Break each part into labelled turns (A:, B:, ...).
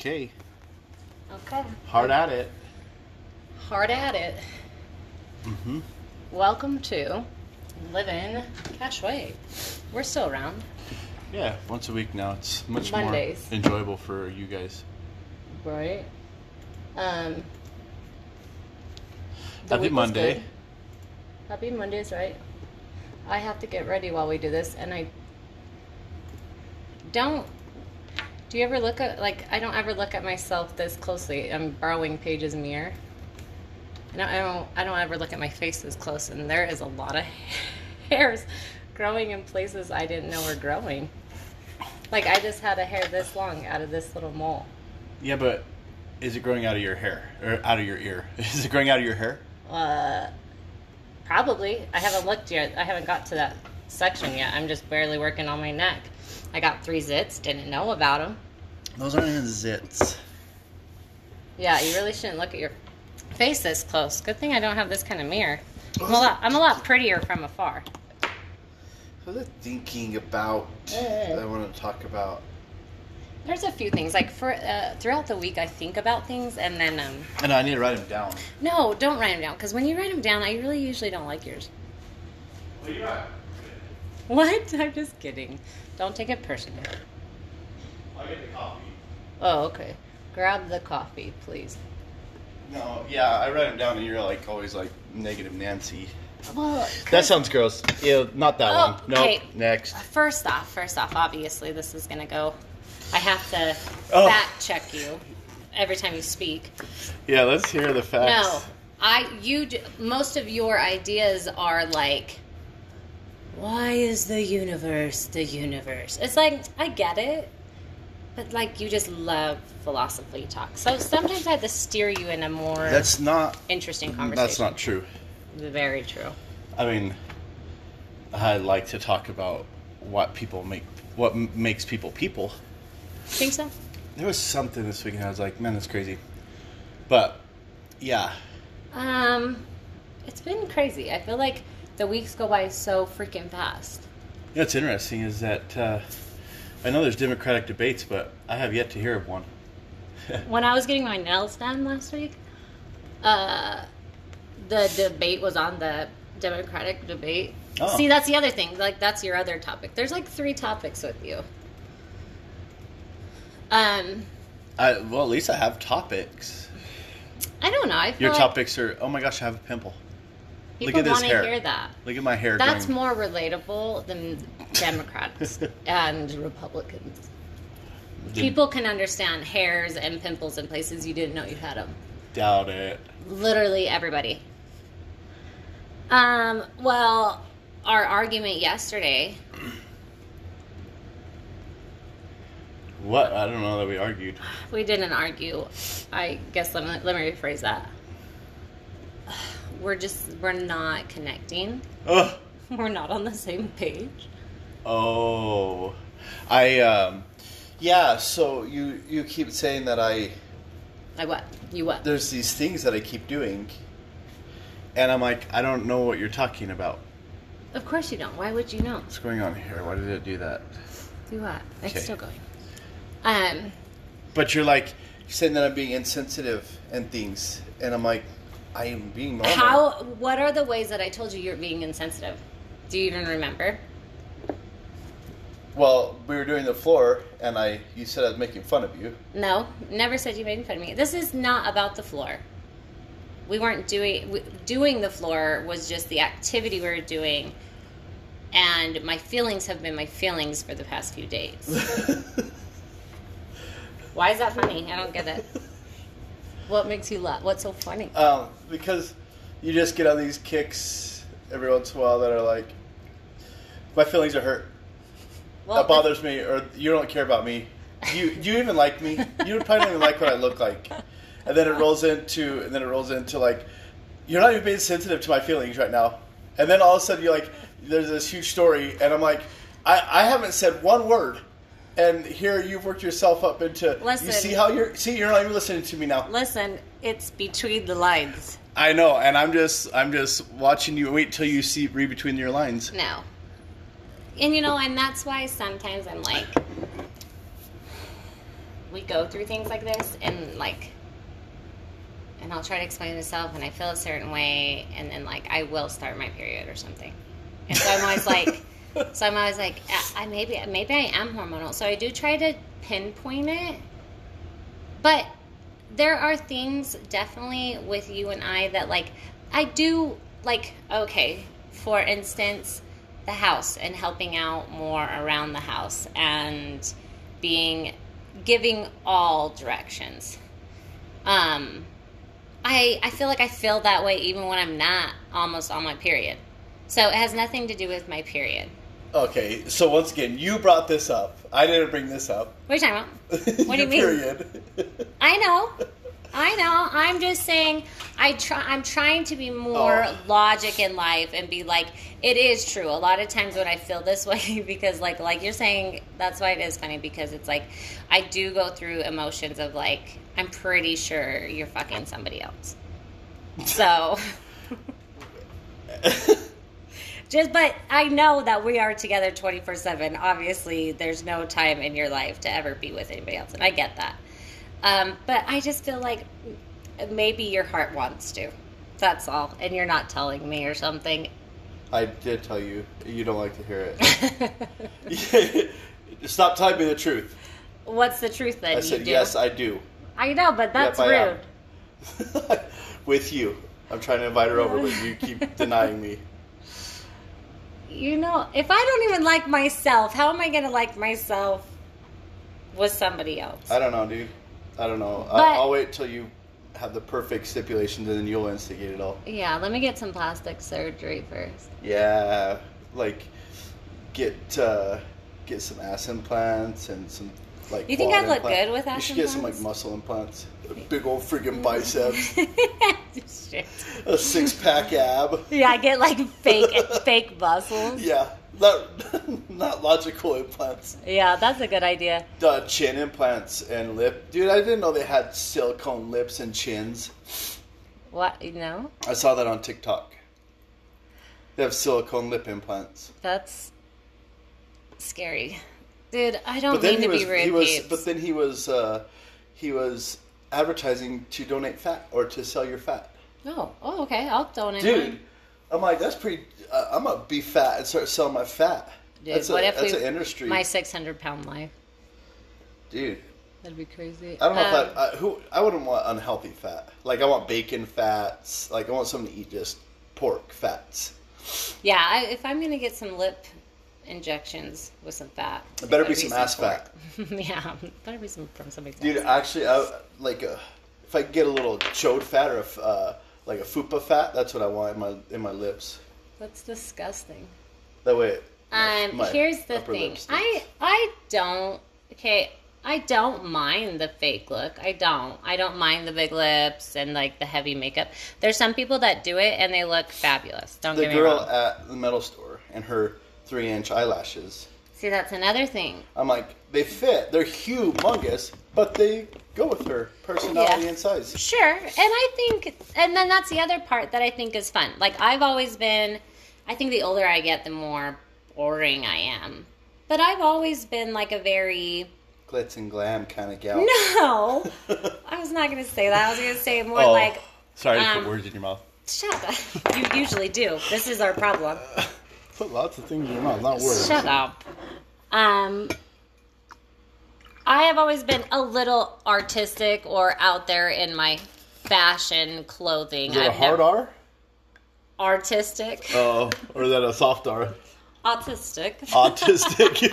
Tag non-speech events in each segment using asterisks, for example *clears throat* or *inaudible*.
A: Okay.
B: Okay.
A: Hard at it.
B: Hard at it.
A: Mm-hmm.
B: Welcome to Living Cashway. We're still around.
A: Yeah, once a week now. It's much
B: Mondays.
A: more enjoyable for you guys.
B: Right. Um.
A: Happy Monday.
B: Happy Mondays, right? I have to get ready while we do this, and I don't. Do you ever look at like I don't ever look at myself this closely. I'm borrowing Paige's mirror. I don't, I don't. I don't ever look at my face this close, and there is a lot of *laughs* hairs growing in places I didn't know were growing. Like I just had a hair this long out of this little mole.
A: Yeah, but is it growing out of your hair or out of your ear? *laughs* Is it growing out of your hair?
B: Uh, probably. I haven't looked yet. I haven't got to that section yet. I'm just barely working on my neck. I got three zits. Didn't know about them.
A: Those aren't even zits.
B: Yeah, you really shouldn't look at your face this close. Good thing I don't have this kind of mirror. I'm a lot. I'm a lot prettier from afar.
A: What was thinking about? that I want to talk about.
B: There's a few things like for uh, throughout the week I think about things and then um
A: And I need to write them down.
B: no don't write them down because when you write them down I really usually don't like yours.
A: Well, you're right.
B: What? *laughs* I'm just kidding. Don't take it personally.
A: I'll get the coffee.
B: Oh okay. Grab the coffee, please.
A: No, yeah, I write them down, and you're like always like negative Nancy.
B: Well,
A: That sounds gross. Ew, not that
B: Oh,
A: one. Nope.
B: okay.
A: Next.
B: Uh, first off, first off, obviously this is gonna go. I have to
A: Oh.
B: fact check you every time you speak.
A: Yeah, let's hear the facts.
B: No, I you most of your ideas are like, why is the universe the universe? It's like I get it, but like you just love philosophy talk. So sometimes I have to steer you in a more
A: That's not.
B: interesting conversation.
A: That's not true.
B: very true.
A: I mean, I like to talk about what people make, what m- makes people people.
B: Think so?
A: There was something this weekend I was like, man, that's crazy. But yeah,
B: Um, it's been crazy. I feel like the weeks go by so freaking fast.
A: you know what's interesting is that uh, I know there's Democratic debates, but I have yet to hear of one. *laughs*
B: When I was getting my nails done last week, uh, the debate was on the Democratic debate.
A: Oh.
B: See, that's the other thing. Like, that's your other topic. There's like three topics with you. Um,
A: I, well, at least I have topics.
B: I don't know. I feel
A: Your
B: like
A: topics are, oh my gosh, I have a pimple.
B: people
A: Look at this
B: want to
A: hair.
B: hear that.
A: Look at my hair.
B: That's
A: going.
B: more relatable than Democrats *laughs* and Republicans.
A: Did-
B: People can understand hairs and pimples in places you didn't know you had them.
A: Doubt it.
B: Literally everybody. Um, well, our argument yesterday,
A: What? I don't know that we argued.
B: we didn't argue. I guess let me, let me rephrase that. We're just, we're not connecting.
A: Ugh.
B: We're not on the same page.
A: Oh, I um, yeah. So you you keep saying that I
B: I what? You what?
A: there's these things that I keep doing, and I'm like I don't know what you're talking about.
B: Of course you don't. Why would you know?
A: What's going on here? Why did it do that?
B: Do what? It's
A: Okay.
B: still going. Um,
A: But you're like saying that I'm being insensitive and things, and I'm like I am being normal.
B: how, what are the ways that I told you you're being insensitive? Do you even remember?
A: Well, we were doing the floor, and I you said I was making fun of you.
B: No, never said you made fun of me. This is not about the floor. We weren't doing we, doing the floor was just the activity we were doing, and my feelings have been my feelings for the past few days. *laughs* Why is that funny? I don't get it. What makes you laugh? What's so funny?
A: Um, because you just get on these kicks every once in a while that are like, my feelings are hurt.
B: Well,
A: that bothers me, or you don't care about me. Do you, do you even like me? You probably don't even like what I look like. And then it *laughs* rolls into, and then it rolls into like, you're not even being sensitive to my feelings right now. And then all of a sudden you're like, there's this huge story, and I'm like, I, I haven't said one word. And here you've worked yourself up into.
B: Listen, You
A: see how you're. See, you're not even listening to me now.
B: Listen, it's between the lines.
A: I know, and I'm just I'm just watching you. Wait till you see read between your lines.
B: No. And you know, and that's why sometimes I'm like, we go through things like this and like and I'll try to explain myself and I feel a certain way and then like I will start my period or something. And so I'm always like *laughs* so I'm always like uh, I maybe maybe I am hormonal. So I do try to pinpoint it. But there are things definitely with you and I that like I do like okay, for instance, the house and helping out more around the house and being giving all directions. Um I I feel like I feel that way even when I'm not almost on my period. So it has nothing to do with my period.
A: Okay, so once again, you brought this up. I didn't bring this up.
B: What are you talking about? *laughs* What do you mean?
A: Period.
B: I know. *laughs* I know. I'm just saying I try I'm trying to be more
A: Oh.
B: logic in life and be like it is true. A lot of times when I feel this *laughs* way because like like you're saying that's why it is funny because it's like I do go through emotions of like I'm pretty sure you're fucking somebody else. So *laughs* just but I know that we are together 24/7. Obviously, there's no time in your life to ever be with anybody else and I get that. Um, but I just feel like maybe your heart wants to. That's all. And you're not telling me or something.
A: I did tell you. You don't like to hear it. *laughs* *laughs* Stop telling me the truth.
B: What's the truth then?
A: I said, yes, I do.
B: I know, but that's
A: Yep,
B: rude. *laughs*
A: With you. I'm trying to invite her over, but you keep denying me.
B: You know, if I don't even like myself, how am I going to like myself with somebody else?
A: I don't know, dude. I don't know.
B: But-
A: I, I'll wait till you have the perfect stipulations and then you'll instigate it all.
B: Yeah, let me get some plastic surgery first.
A: Yeah, like get uh, get some ass implants and some like.
B: You think I'd look good with
A: You
B: ass
A: should get some like muscle implants, a big old freaking biceps, *laughs*
B: Shit.
A: a six pack ab.
B: Yeah, I get like fake *laughs* fake muscles.
A: Yeah, not *laughs* not logical implants.
B: Yeah, that's a good idea.
A: The chin implants and lip, dude. I didn't know they had silicone lips and chins.
B: What? You know?
A: I saw that on TikTok. They have silicone lip implants.
B: That's scary. Dude, I don't mean to
A: was,
B: be rude,
A: he was, but then he was, uh, he was advertising to donate fat or to sell your fat.
B: Oh, oh, okay. I'll donate.
A: Dude,
B: mine.
A: I'm like, that's pretty. Uh, I'm gonna be fat and start selling my fat.
B: Dude,
A: that's a,
B: what if
A: that's
B: we,
A: an industry,
B: My 600 pound life.
A: dude.
B: That'd be crazy.
A: I don't know
B: Um,
A: if I, I who I wouldn't want unhealthy fat. Like I want bacon fats. Like I want someone to eat just pork fats.
B: Yeah, I, if I'm gonna get some lip injections with some fat,
A: It better be
B: gotta
A: some ass fat. *laughs*
B: yeah, better be some from somebody's
A: Dude,
B: ass.
A: actually, I, like uh if I get a little chode fat or a, f- uh, like a fupa fat, that's what I want in my in my lips.
B: That's disgusting.
A: That way. my-
B: Um,
A: my
B: here's the thing. I I don't. Okay, I don't mind the fake look. I don't. I don't mind the big lips and like the heavy makeup. There's some people that do it and they look fabulous. Don't
A: the
B: get me
A: girl
B: wrong.
A: at the metal store and her three inch eyelashes.
B: See, that's another thing.
A: I'm like, they fit. They're humongous, but they go with her personality
B: Yeah.
A: and size.
B: Sure, and I think, and then that's the other part that I think is fun. Like I've always been, I think the older I get, the more boring I am. But I've always been like a very
A: Glitz and glam kind of gal.
B: no. *laughs* I was not going to say that. I was going to say more
A: Oh,
B: like
A: sorry to
B: um,
A: put words in your mouth.
B: shut up. You usually do. This is our problem. *laughs*
A: Put lots of things in your mouth, not words.
B: Shut up. Um, I have always been a little artistic or out there in my fashion clothing.
A: Is a
B: I've
A: hard
B: never-
A: R?
B: artistic,
A: Oh, or is that a soft R?
B: autistic.
A: Autistic.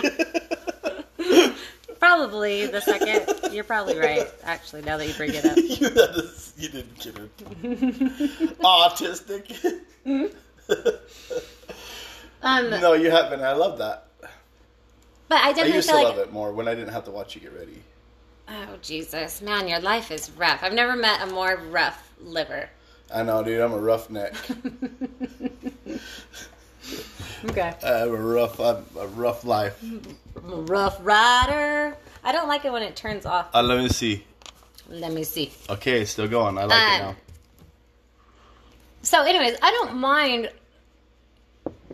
A: *laughs*
B: Probably the second. You're probably right. Actually, now that you bring it up. *laughs*
A: you, to, you didn't get it. Autistic. *laughs*
B: Um,
A: no, you haven't. I love that.
B: But I
A: I
B: definitely
A: used to
B: feel
A: love it more when I didn't have to watch you get ready.
B: Oh Jesus, man, your life is rough. I've never met a more rough liver.
A: I know, dude. I'm a roughneck. *laughs*
B: Okay.
A: I have a rough, I have a rough life.
B: I'm a rough rider. I don't like it when it turns off.
A: Uh, let me see.
B: Let me see.
A: Okay, it's still going. I like it
B: Um,
A: now.
B: So, anyways, I don't mind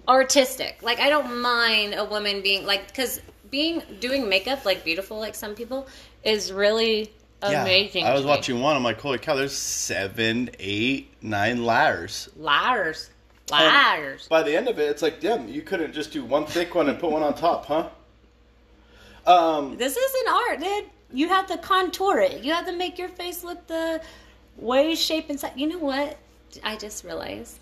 B: artistic. Like, I don't mind a woman being like, because being doing makeup like beautiful, like some people, is really amazing.
A: I was watching one. I'm like, holy cow! There's seven, eight, nine layers.
B: liars,
A: And
B: liars.
A: By the end of it, it's like, damn, you couldn't just do one thick one and put one on top, huh? Um,
B: This is an art, dude. You have to contour it. You have to make your face look the way, shape, and size. You know what? I just realized.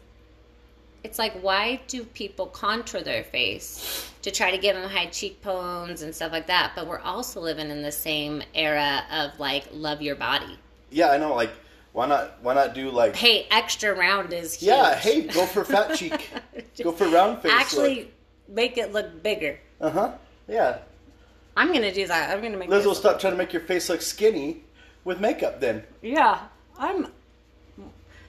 B: It's like, why do people contour their face to try to give them high cheekbones and stuff like that? But we're also living in the same era of like, love your body.
A: yeah, I know. Like, why not? Why not do like?
B: Hey, extra round is huge.
A: Yeah, hey, go for fat cheek. *laughs* go for round face.
B: Actually, make it look bigger.
A: Uh huh. Yeah.
B: I'm gonna do that. I'm gonna make.
A: Liz will stop trying to make your face look skinny with makeup. Then.
B: Yeah, I'm.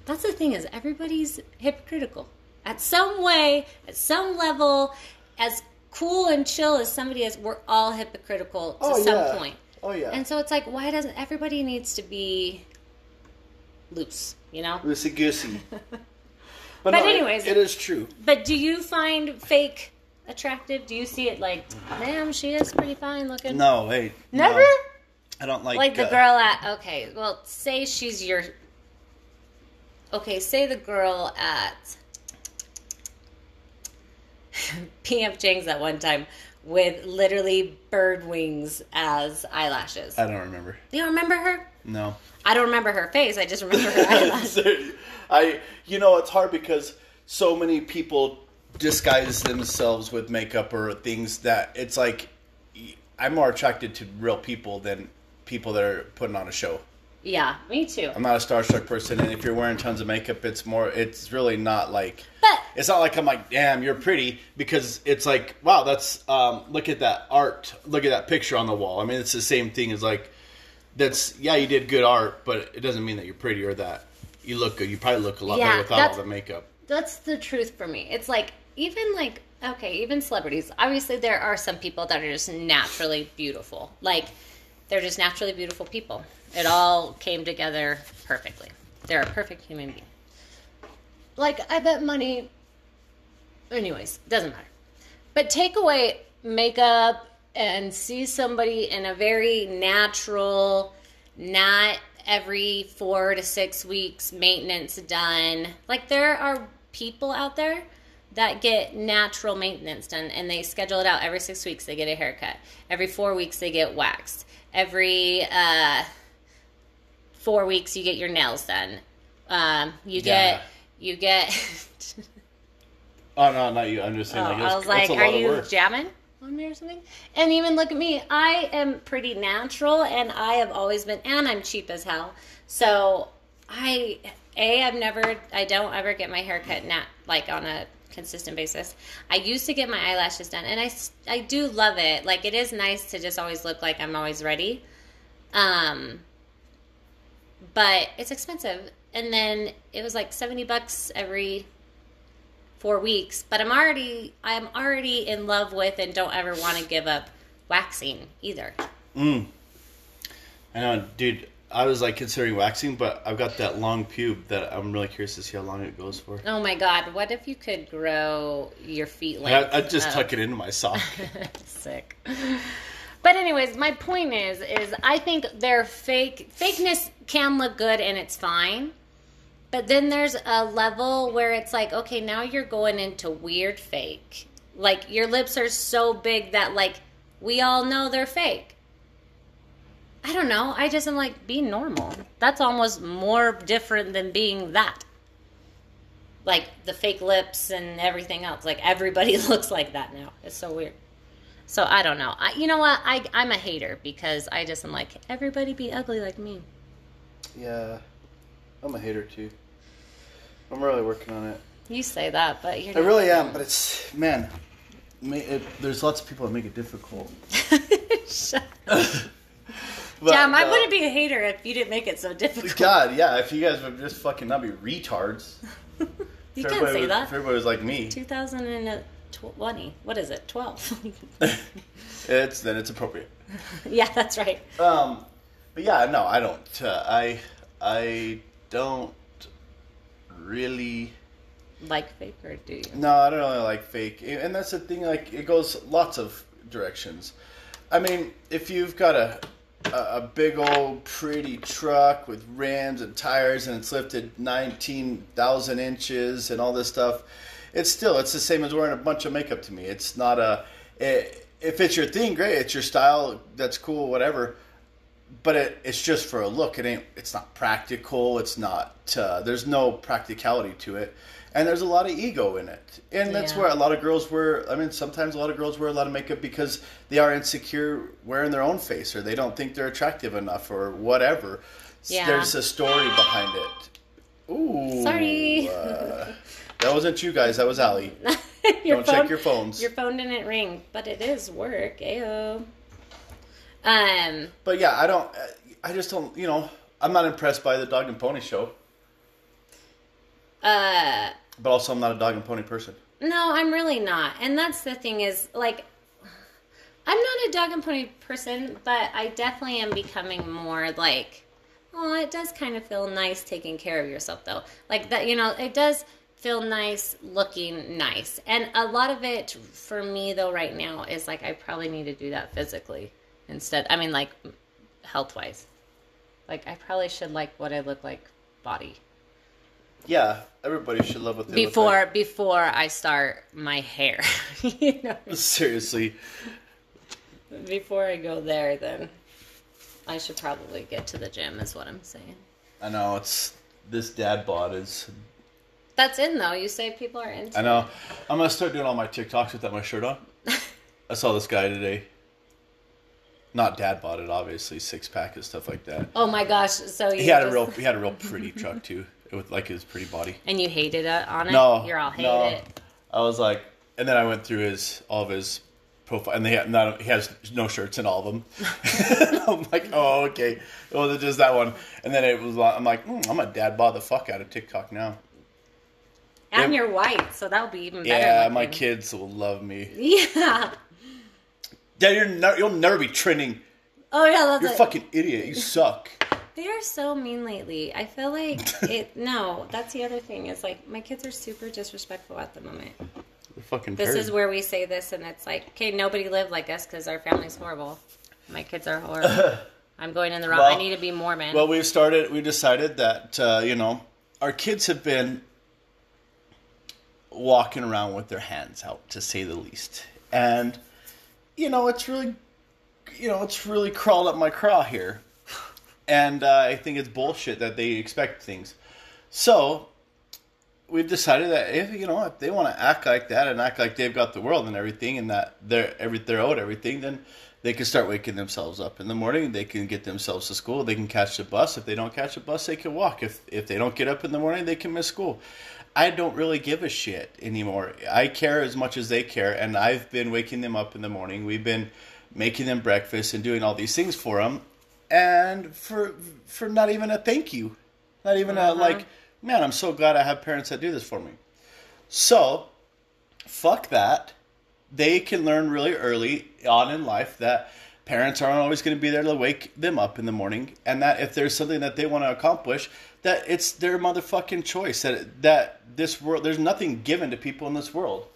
B: That's the thing is everybody's hypocritical. At some way, at some level, as cool and chill as somebody is, we're all hypocritical to
A: Oh
B: some
A: yeah.
B: point.
A: Oh yeah.
B: And so it's like, why doesn't everybody needs to be loose? You know.
A: Loosey goosey. *laughs* But,
B: But
A: no, it-
B: anyways-
A: it is true.
B: But do you find fake attractive? Do you see it like, damn, she is pretty fine looking?
A: No, hey. no.
B: Never.
A: I don't like.
B: like the
A: uh,
B: girl at okay well say she's your okay say the girl at P.F. Chang's at one time with literally bird wings as eyelashes
A: I don't remember.
B: you don't remember her
A: No.
B: i don't remember her face i just *laughs* remember her eyelashes *laughs*
A: I, you know, it's hard because so many people disguise themselves with makeup or things that it's like I'm more attracted to real people than people that are putting on a show.
B: Yeah me too
A: I'm not a starstruck person, and if you're wearing tons of makeup, it's more. It's really not like.
B: but
A: It's not like I'm like, damn, you're pretty, because it's like, wow, that's um, look at that art, look at that picture on the wall. I mean, it's the same thing as like, that's yeah, you did good art, but it doesn't mean that you're pretty or that you look good. You probably look a lot
B: Yeah,
A: better without all the makeup.
B: that's the truth for me. It's like even like okay, even celebrities. Obviously, there are some people that are just naturally beautiful. Like they're just naturally beautiful people. It all came together perfectly. They're a perfect human being. Like I bet money. Anyways, doesn't matter. But take away makeup and see somebody in a very natural, not every four to six weeks maintenance done. Like there are people out there that get natural maintenance done and they schedule it out every six weeks they get a haircut. Every four weeks they get waxed. Every uh, four weeks you get your nails done. Um, you
A: Yeah.
B: get you get *laughs*
A: Oh no, not you. I'm just saying.
B: Oh,
A: like,
B: I was like, are you
A: work.
B: jamming on me or something? And even look at me. I am pretty natural and I have always been, and I'm cheap as hell. So I, A, I've never, I don't ever get my hair cut nat, like on a consistent basis. I used to get my eyelashes done and I, I do love it. Like it is nice to just always look like I'm always ready. Um, but it's expensive. And then it was like 70 bucks every four weeks. But I'm already I'm already in love with and don't ever want to give up waxing either.
A: Mm. I know, dude. I was like considering waxing, but I've got that long pube that I'm really curious to see how long it goes for.
B: Oh my god, what if you could grow your feet
A: like
B: I?
A: I just
B: up?
A: tuck it into my sock. *laughs*
B: Sick. But anyways, my point is, is I think their fake fakeness can look good and it's fine. But then there's a level where it's like, okay, now you're going into weird fake. Like your lips are so big that like we all know they're fake. I don't know. I just am like be normal. That's almost more different than being that. Like the fake lips and everything else. Like everybody *laughs* looks like that now. It's so weird. So I don't know. I, you know what? I I'm a hater because I just am like everybody be ugly like me.
A: yeah, I'm a hater too. I'm really working on it.
B: You say that, but you're.
A: I really am, but it's man. It, there's lots of people that make it difficult. *laughs*
B: Shut- *laughs*
A: But,
B: Damn, I
A: uh,
B: wouldn't be a hater if you didn't make it so difficult.
A: God, yeah. If you guys would just fucking not be retards. *laughs*
B: you can't say that.
A: If everybody was like me,
B: 2020. What is it? 12. *laughs*
A: it's then it's appropriate. *laughs*
B: yeah, that's right.
A: Um, but yeah, no, I don't. Uh, I I don't really.
B: Like fake or do you?
A: No, I don't really like fake, and that's the thing. Like, it goes lots of directions. I mean, if you've got a a, a big old pretty truck with rims and tires, and it's lifted nineteen thousand inches and all this stuff. It's still it's the same as wearing a bunch of makeup to me. It's not a it, if it's your thing, great. It's your style. That's cool. Whatever. But it, it's just for a look. It ain't. It's not practical. It's not. Uh, there's no practicality to it, and there's a lot of ego in it. And that's
B: Yeah.
A: where a lot of girls wear. I mean, sometimes a lot of girls wear a lot of makeup because they are insecure wearing their own face, or they don't think they're attractive enough, or whatever.
B: Yeah.
A: There's a story behind it. Ooh.
B: Sorry.
A: uh, that wasn't you guys. That was Allie. *laughs*
B: your
A: Don't check your phones.
B: Your phone didn't ring, but it is work. Ayo. Um.
A: But yeah, I don't. I just don't. You know, I'm not impressed by the dog and pony show.
B: Uh.
A: But also, I'm not a dog and pony person.
B: No, I'm really not. And that's the thing is like I'm not a dog and pony person, but I definitely am becoming more like oh, it does kind of feel nice taking care of yourself though. Like that, you know, it does feel nice looking nice. And a lot of it for me though right now is like I probably need to do that physically instead. I mean like health-wise. Like I probably should like what I look like body
A: Yeah, everybody should love what they
B: before
A: look
B: before I start my hair. *laughs* you know.
A: Seriously,
B: before I go there, then I should probably get to the gym. Is what I'm saying.
A: I know it's this dad bod is.
B: That's in though. You say people are into.
A: I know. I'm gonna start doing all my TikToks without my shirt on. *laughs* I saw this guy today. Not dad bod it, obviously six pack and stuff like that.
B: Oh my gosh! So
A: He had a real, he had a real pretty truck too, It with like his pretty body.
B: and you hated it on it.
A: No,
B: you're all hate
A: no.
B: it.
A: I was like, and then I went through his all of his profile, and they have not. He has no shirts in all of them. *laughs* *laughs* I'm like, oh, okay. Well, it's just that one, and then it was. I'm like, mm, I'm a dad bod the fuck out of TikTok now.
B: And you're white, so that'll be even better.
A: Yeah, my kids will love me.
B: Yeah.
A: Yeah, you're ne- you'll never be trending.
B: Oh yeah, that's
A: You're a fucking idiot. You suck.
B: They are so mean lately. I feel like *laughs* it. No, that's the other thing. Is like my kids are super disrespectful at the moment.
A: You're fucking.
B: This is where we say this, and it's like, okay, nobody lived like us because our family's horrible. My kids are horrible. *laughs* I'm going in the wrong. I need to be Mormon.
A: Well, we've started. We decided that uh, you know our kids have been walking around with their hands out, to say the least, and you know it's really, you know it's really crawled up my craw here, and uh, I think it's bullshit that they expect things. So we've decided that if you know if they want to act like that and act like they've got the world and everything, and that they're every they're owed everything, then they can start waking themselves up in the morning. They can get themselves to school. They can catch the bus. If they don't catch the bus, they can walk. If if they don't get up in the morning, they can miss school. I don't really give a shit anymore. I care as much as they care, and I've been waking them up in the morning. We've been making them breakfast and doing all these things for them, and for for not even a thank you, not even a uh-huh. like, man, I'm so glad I have parents that do this for me. So, fuck that. They can learn really early on in life that parents aren't always going to be there to wake them up in the morning, and that if there's something that they want to accomplish, that it's their motherfucking choice. That that this world, there's nothing given to people in this world.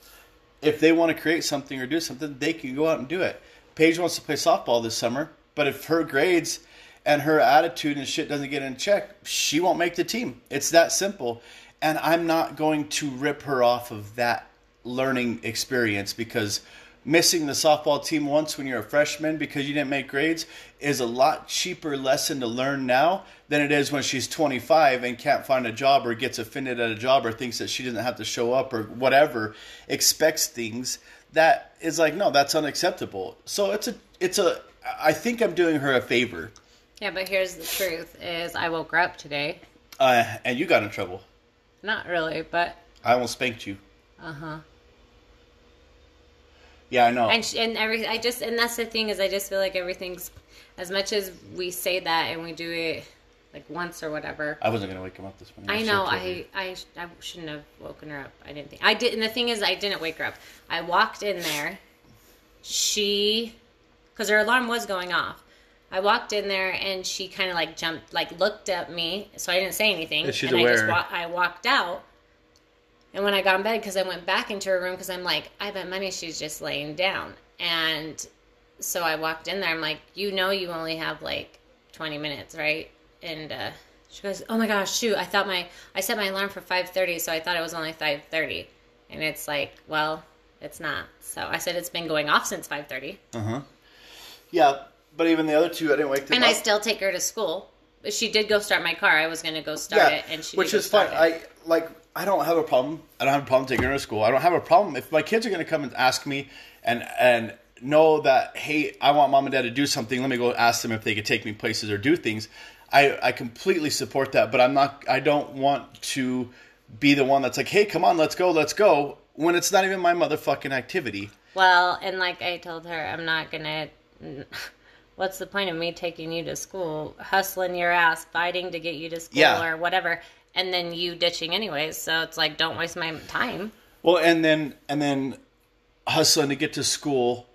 A: If they want to create something or do something, they can go out and do it. Paige wants to play softball this summer, but if her grades and her attitude and shit doesn't get in check, she won't make the team. It's that simple. And I'm not going to rip her off of that learning experience because missing the softball team once when you're a freshman because you didn't make grades is a lot cheaper lesson to learn now than it is when she's 25 and can't find a job or gets offended at a job or thinks that she doesn't have to show up or whatever expects things that is like no that's unacceptable so it's a it's a i think i'm doing her a favor
B: yeah, but here's the truth: is I woke her up today.
A: uh, and you got in trouble
B: Not really, but
A: i almost spanked you
B: uh huh.
A: Yeah i know
B: And sh- and every I just and that's the thing is I just feel like everything's as much as we say that and we do it like once or whatever.
A: i wasn't going to wake him up this morning
B: I know.
A: told.
B: I, I sh- I shouldn't have woken her up. I didn't think I did. And the thing is, I didn't wake her up. I walked in there. She, because her alarm was going off. I walked in there and she kind of like jumped, like looked at me. So I didn't say anything.
A: Yeah, she's
B: and I just wa- I walked out. And when I got in bed, because I went back into her room, because I'm like, I bet money she's just laying down. And so I walked in there. I'm like, you know, you only have like 20 minutes, right? And uh, she goes, oh my gosh, shoot! I thought my I set my alarm for 5:30, so I thought it was only 5:30, and it's like, well, it's not. So I said it's been going off since 5:30,
A: Uh huh. Yeah, but even the other two, I didn't wake them
B: and
A: up.
B: I still take her to school. But she did go start my car. I was gonna go start it, and she
A: which is fine. I like. I don't have a problem. I don't have a problem taking her to school. I don't have a problem if my kids are going to come and ask me and and know that hey, I want mom and dad to do something. Let me go ask them if they could take me places or do things. I I completely support that, but I'm not. I don't want to be the one that's like, hey, come on, let's go, let's go. When it's not even my motherfucking activity.
B: Well, and like I told her, I'm not gonna. *laughs* What's the point of me taking you to school, hustling your ass, fighting to get you to school
A: Yeah.
B: or whatever, and then you ditching anyways? So it's like, don't waste my time.
A: Well, and then and then hustling to get to school,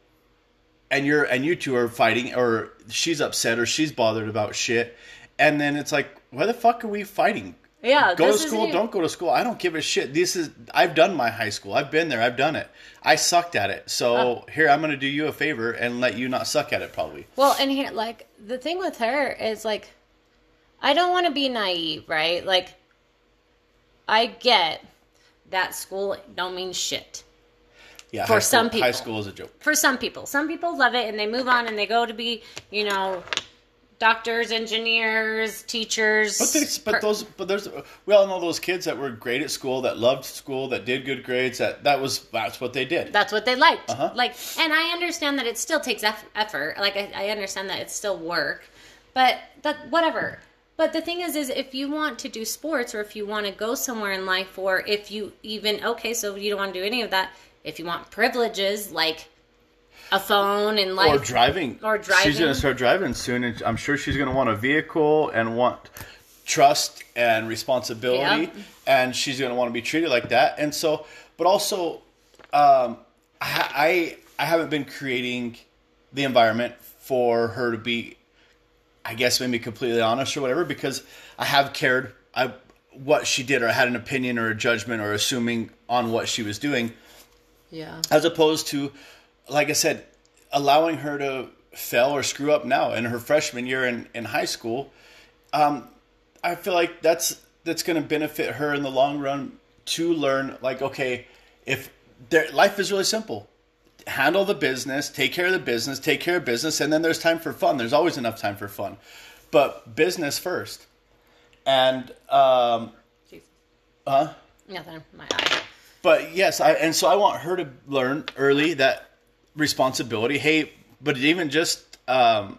A: and you're and you two are fighting, or she's upset, or she's bothered about shit, and then it's like, why the fuck are we fighting?
B: Yeah,
A: Go to school, don't go to school. I don't give a shit. This is I've done my high school. I've been there. I've done it. I sucked at it. So
B: Oh.
A: here I'm going to do you a favor and let you not suck at it. Probably.
B: Well, and here, like, the thing with her is, like, I don't want to be naive, right? Like, I get that school don't mean shit
A: Yeah.
B: For some
A: school, high school is a joke.
B: for some people. Some people love it and they move on and they go to be, you know, doctors, engineers, teachers.
A: But, there's, but those, but there's, we all know those kids that were great at school, that loved school, that did good grades. That that was that's what they did.
B: that's what they liked.
A: Uh-huh.
B: Like, and I understand that it still takes effort. Like, I, I understand that it's still work, but that whatever. But the thing is, is if you want to do sports or if you want to go somewhere in life, or if you even okay, so you don't want to do any of that. If you want privileges like a phone and like
A: or driving.
B: Or driving.
A: She's going to start driving soon, and I'm sure she's going to want a vehicle and want trust and responsibility,
B: Yep.
A: and she's going to want to be treated like that. And so, but also, um, I I I haven't been creating the environment for her to be, I guess maybe completely honest or whatever, because I have cared I what she did or I had an opinion or a judgment or assuming on what she was doing
B: yeah.
A: as opposed to, like I said, allowing her to fail or screw up now in her freshman year in, in high school. Um, I feel like that's that's going to benefit her in the long run to learn. Like, okay, if their life is really simple, handle the business, take care of the business, take care of business, and then there's time for fun. There's always enough time for fun, but business first. And um, huh?
B: Nothing. My eye.
A: But yes, I and so I want her to learn early that responsibility. Hey, but even just um,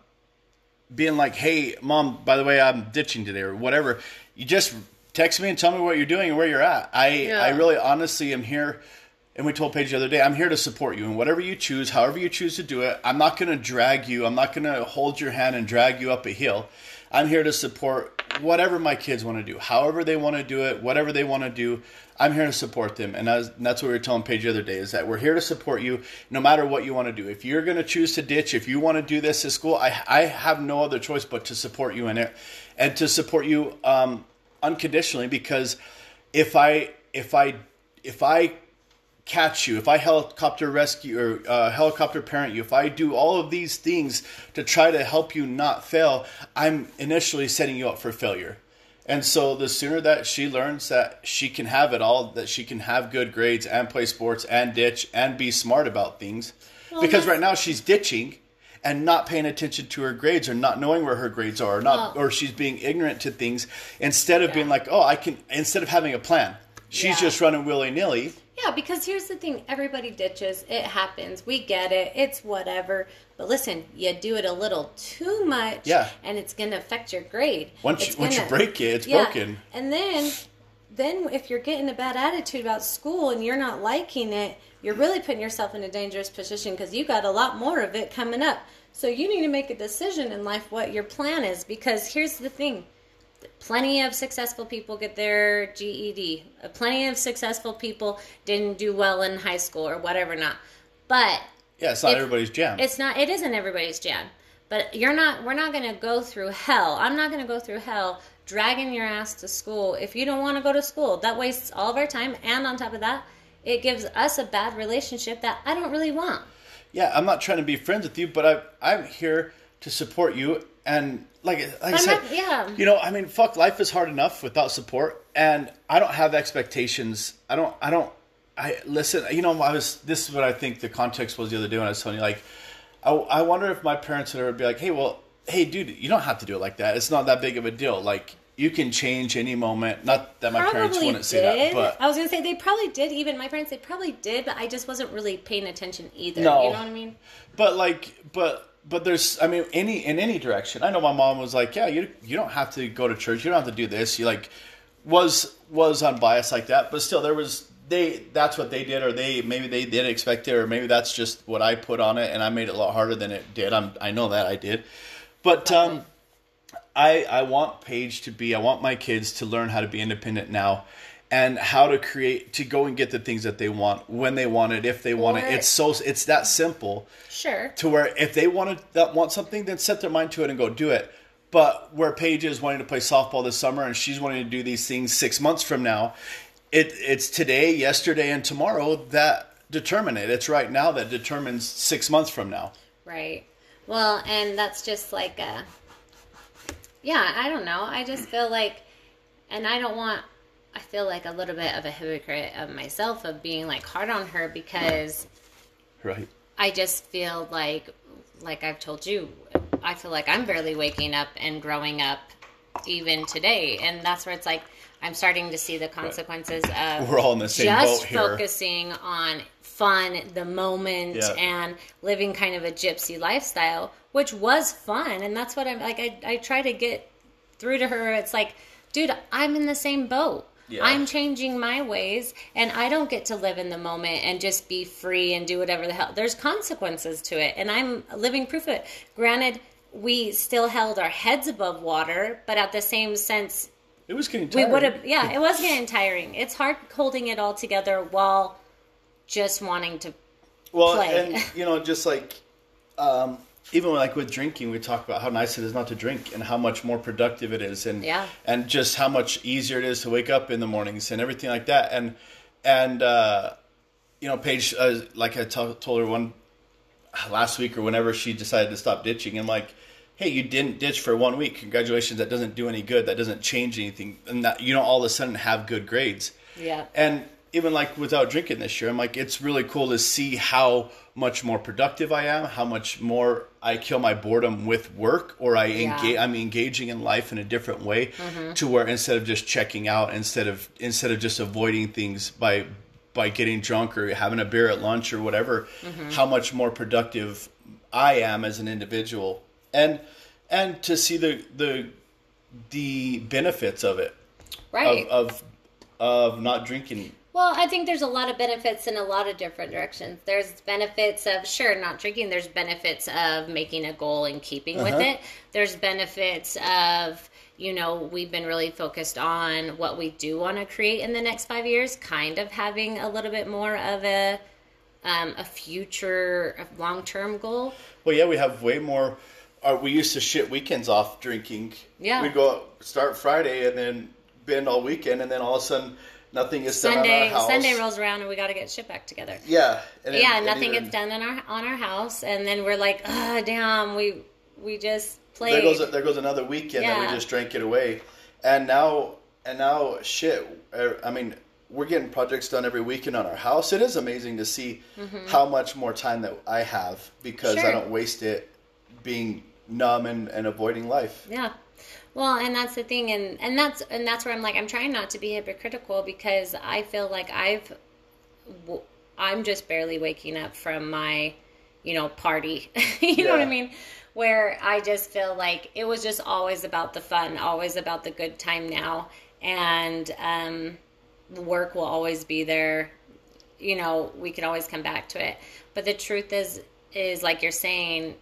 A: being like, "Hey, mom, by the way, I'm ditching today," or whatever. You just text me and tell me what you're doing and where you're at. I
B: Yeah.
A: I really honestly am here. And we told Paige the other day, I'm here to support you and whatever you choose, however you choose to do it. I'm not going to drag you. I'm not going to hold your hand and drag you up a hill. I'm here to support whatever my kids want to do, however they want to do it, whatever they want to do. I'm here to support them, and that's, that's what we were telling Paige the other day: is that we're here to support you, no matter what you want to do. If you're going to choose to ditch, if you want to do this at school, I I have no other choice but to support you in it, and to support you um, unconditionally. Because if I if I if I catch you, if I helicopter rescue or uh, helicopter parent you, if I do all of these things to try to help you not fail, I'm initially setting you up for failure. And so the sooner that she learns that she can have it all, that she can have good grades and play sports and ditch and be smart about things, because right now she's ditching and not paying attention to her grades or not knowing where her grades are or not
B: Well-
A: or she's being ignorant to things instead of being like, "Oh, I can," instead of having a plan. She's
B: Yeah.
A: just running willy-nilly.
B: Yeah, because here's the thing everybody ditches. It happens. We get it. It's whatever. But listen, you do it a little too much,
A: Yeah.
B: and it's going to affect your grade.
A: Once you- once you break it, it's
B: Yeah.
A: broken.
B: And then, then if you're getting a bad attitude about school and you're not liking it, you're really putting yourself in a dangerous position because you got a lot more of it coming up. So you need to make a decision in life what your plan is. Because here's the thing: plenty of successful people get their GED. Uh, Plenty of successful people didn't do well in high school or whatever not. But
A: Yeah, it's not
B: If-
A: everybody's jam.
B: it's not it isn't everybody's jam. But you're not we're not going to go through hell. I'm not going to go through hell dragging your ass to school if you don't want to go to school. That wastes all of our time and on top of that, it gives us a bad relationship that I don't really want.
A: yeah, I'm not trying to be friends with you, but I, I'm here to support you. And like, like I said,
B: not- yeah.
A: you know, I mean, fuck, life is hard enough without support, and I don't have expectations. I don't, I don't, I listen. You know, I was. This is what I think the context was the other day when I was telling you, like, I, I wonder if my parents would ever be like, hey, well, hey, dude, you don't have to do it like that. It's not that big of a deal. Like, you can change any moment. Not that my parents wouldn't
B: did.
A: say that, but
B: I was gonna say they probably did. Even my parents, they probably did, but I just wasn't really paying attention either.
A: No.
B: You know what I mean?
A: But like, but but there's, I mean, any in any direction. I know my mom was like, yeah, you you don't have to go to church. You don't have to do this. You like was was unbiased like that, but still there was they that's what they did, or they maybe they didn't expect it, or maybe that's just what I put on it, and I made it a lot harder than it did. I'm I know that I did, but um, I I want Paige to be. I want my kids to learn how to be independent now. And how to create to go and get the things that they want when they want it, if they want it. It's so it's that simple
B: Sure.
A: to where if they want to that want something, then set their mind to it and go do it. But where Paige is wanting to play softball this summer and she's wanting to do these things six months from now, it it's today, yesterday, and tomorrow that determine it. It's right now that determines six months from now.
B: Right. Well, and that's just like a. Yeah, I don't know. I just feel like, and I don't want. I feel like a little bit of a hypocrite of myself of being like hard on her because
A: Right.
B: I just feel like, like I've told you, I feel like I'm barely waking up and growing up even today. And that's where it's like, I'm starting to see the consequences of
A: We're all in the same
B: just
A: boat here.
B: focusing on fun, the moment,
A: Yeah.
B: and living kind of a gypsy lifestyle, which was fun. And that's what I'm like, I, I try to get through to her. It's like, dude, I'm in the same boat.
A: Yeah.
B: I'm changing my ways and I don't get to live in the moment and just be free and do whatever the hell. There's consequences to it and I'm living proof of it. Granted, we still held our heads above water, but at the same sense,
A: It was getting
B: we
A: tiring.
B: would have, yeah, it was getting tiring. It's hard holding it all together while just wanting to,
A: well,
B: play.
A: and you know, just like um, even like with drinking, we talk about how nice it is not to drink and how much more productive it is, and
B: Yeah.
A: and just how much easier it is to wake up in the mornings and everything like that. And and uh, you know, Paige, uh, like I told her one last week or whenever she decided to stop ditching, I'm like. Hey, you didn't ditch for one week. Congratulations. That doesn't do any good. That doesn't change anything. And that you don't all of a sudden have good grades.
B: yeah.
A: And even like without drinking this year, I'm like, it's really cool to see how much more productive I am, how much more I kill my boredom with work, or I
B: Yeah.
A: engage. I'm engaging in life in a different way, mm-hmm. to where instead of just checking out, instead of instead of just avoiding things by by getting drunk or having a beer at lunch or whatever, mm-hmm. how much more productive I am as an individual, and and to see the the the benefits of it
B: Right.
A: of, of of not drinking.
B: Well, I think there's a lot of benefits in a lot of different directions. There's benefits of sure not drinking. There's benefits of making a goal and keeping with
A: Uh-huh.
B: it. There's benefits of you know we've been really focused on what we do want to create in the next five years. Kind of having a little bit more of a um, a future long term goal.
A: Well, yeah, we have way more. Uh, we used to shit weekends off drinking.
B: Yeah.
A: we'd go out, start Friday and then bend all weekend, and then all of a sudden nothing is done
B: Sunday
A: on our house.
B: Sunday rolls around and we got to get shit back together.
A: Yeah, and
B: yeah,
A: and
B: nothing
A: even-
B: gets done in our on our house, and then we're like, ah, damn, we we just played.
A: There goes there goes another weekend that we just drank it away, and now and now shit. er, I mean, we're getting projects done every weekend on our house. It is amazing to see how much more time that I have because I
B: Mm-hmm.
A: Don't waste it being numb and, and avoiding life.
B: Yeah. Well, and that's the thing, and and that's and that's where I'm like I'm trying not to be hypocritical because I feel like I've I'm just barely waking up from my you know party. *laughs* you know what I mean? Where I just feel like it was just always about the fun, always about the good time now, and um, work will always be there. You know, we can always come back to it. But the truth is, is like you're saying,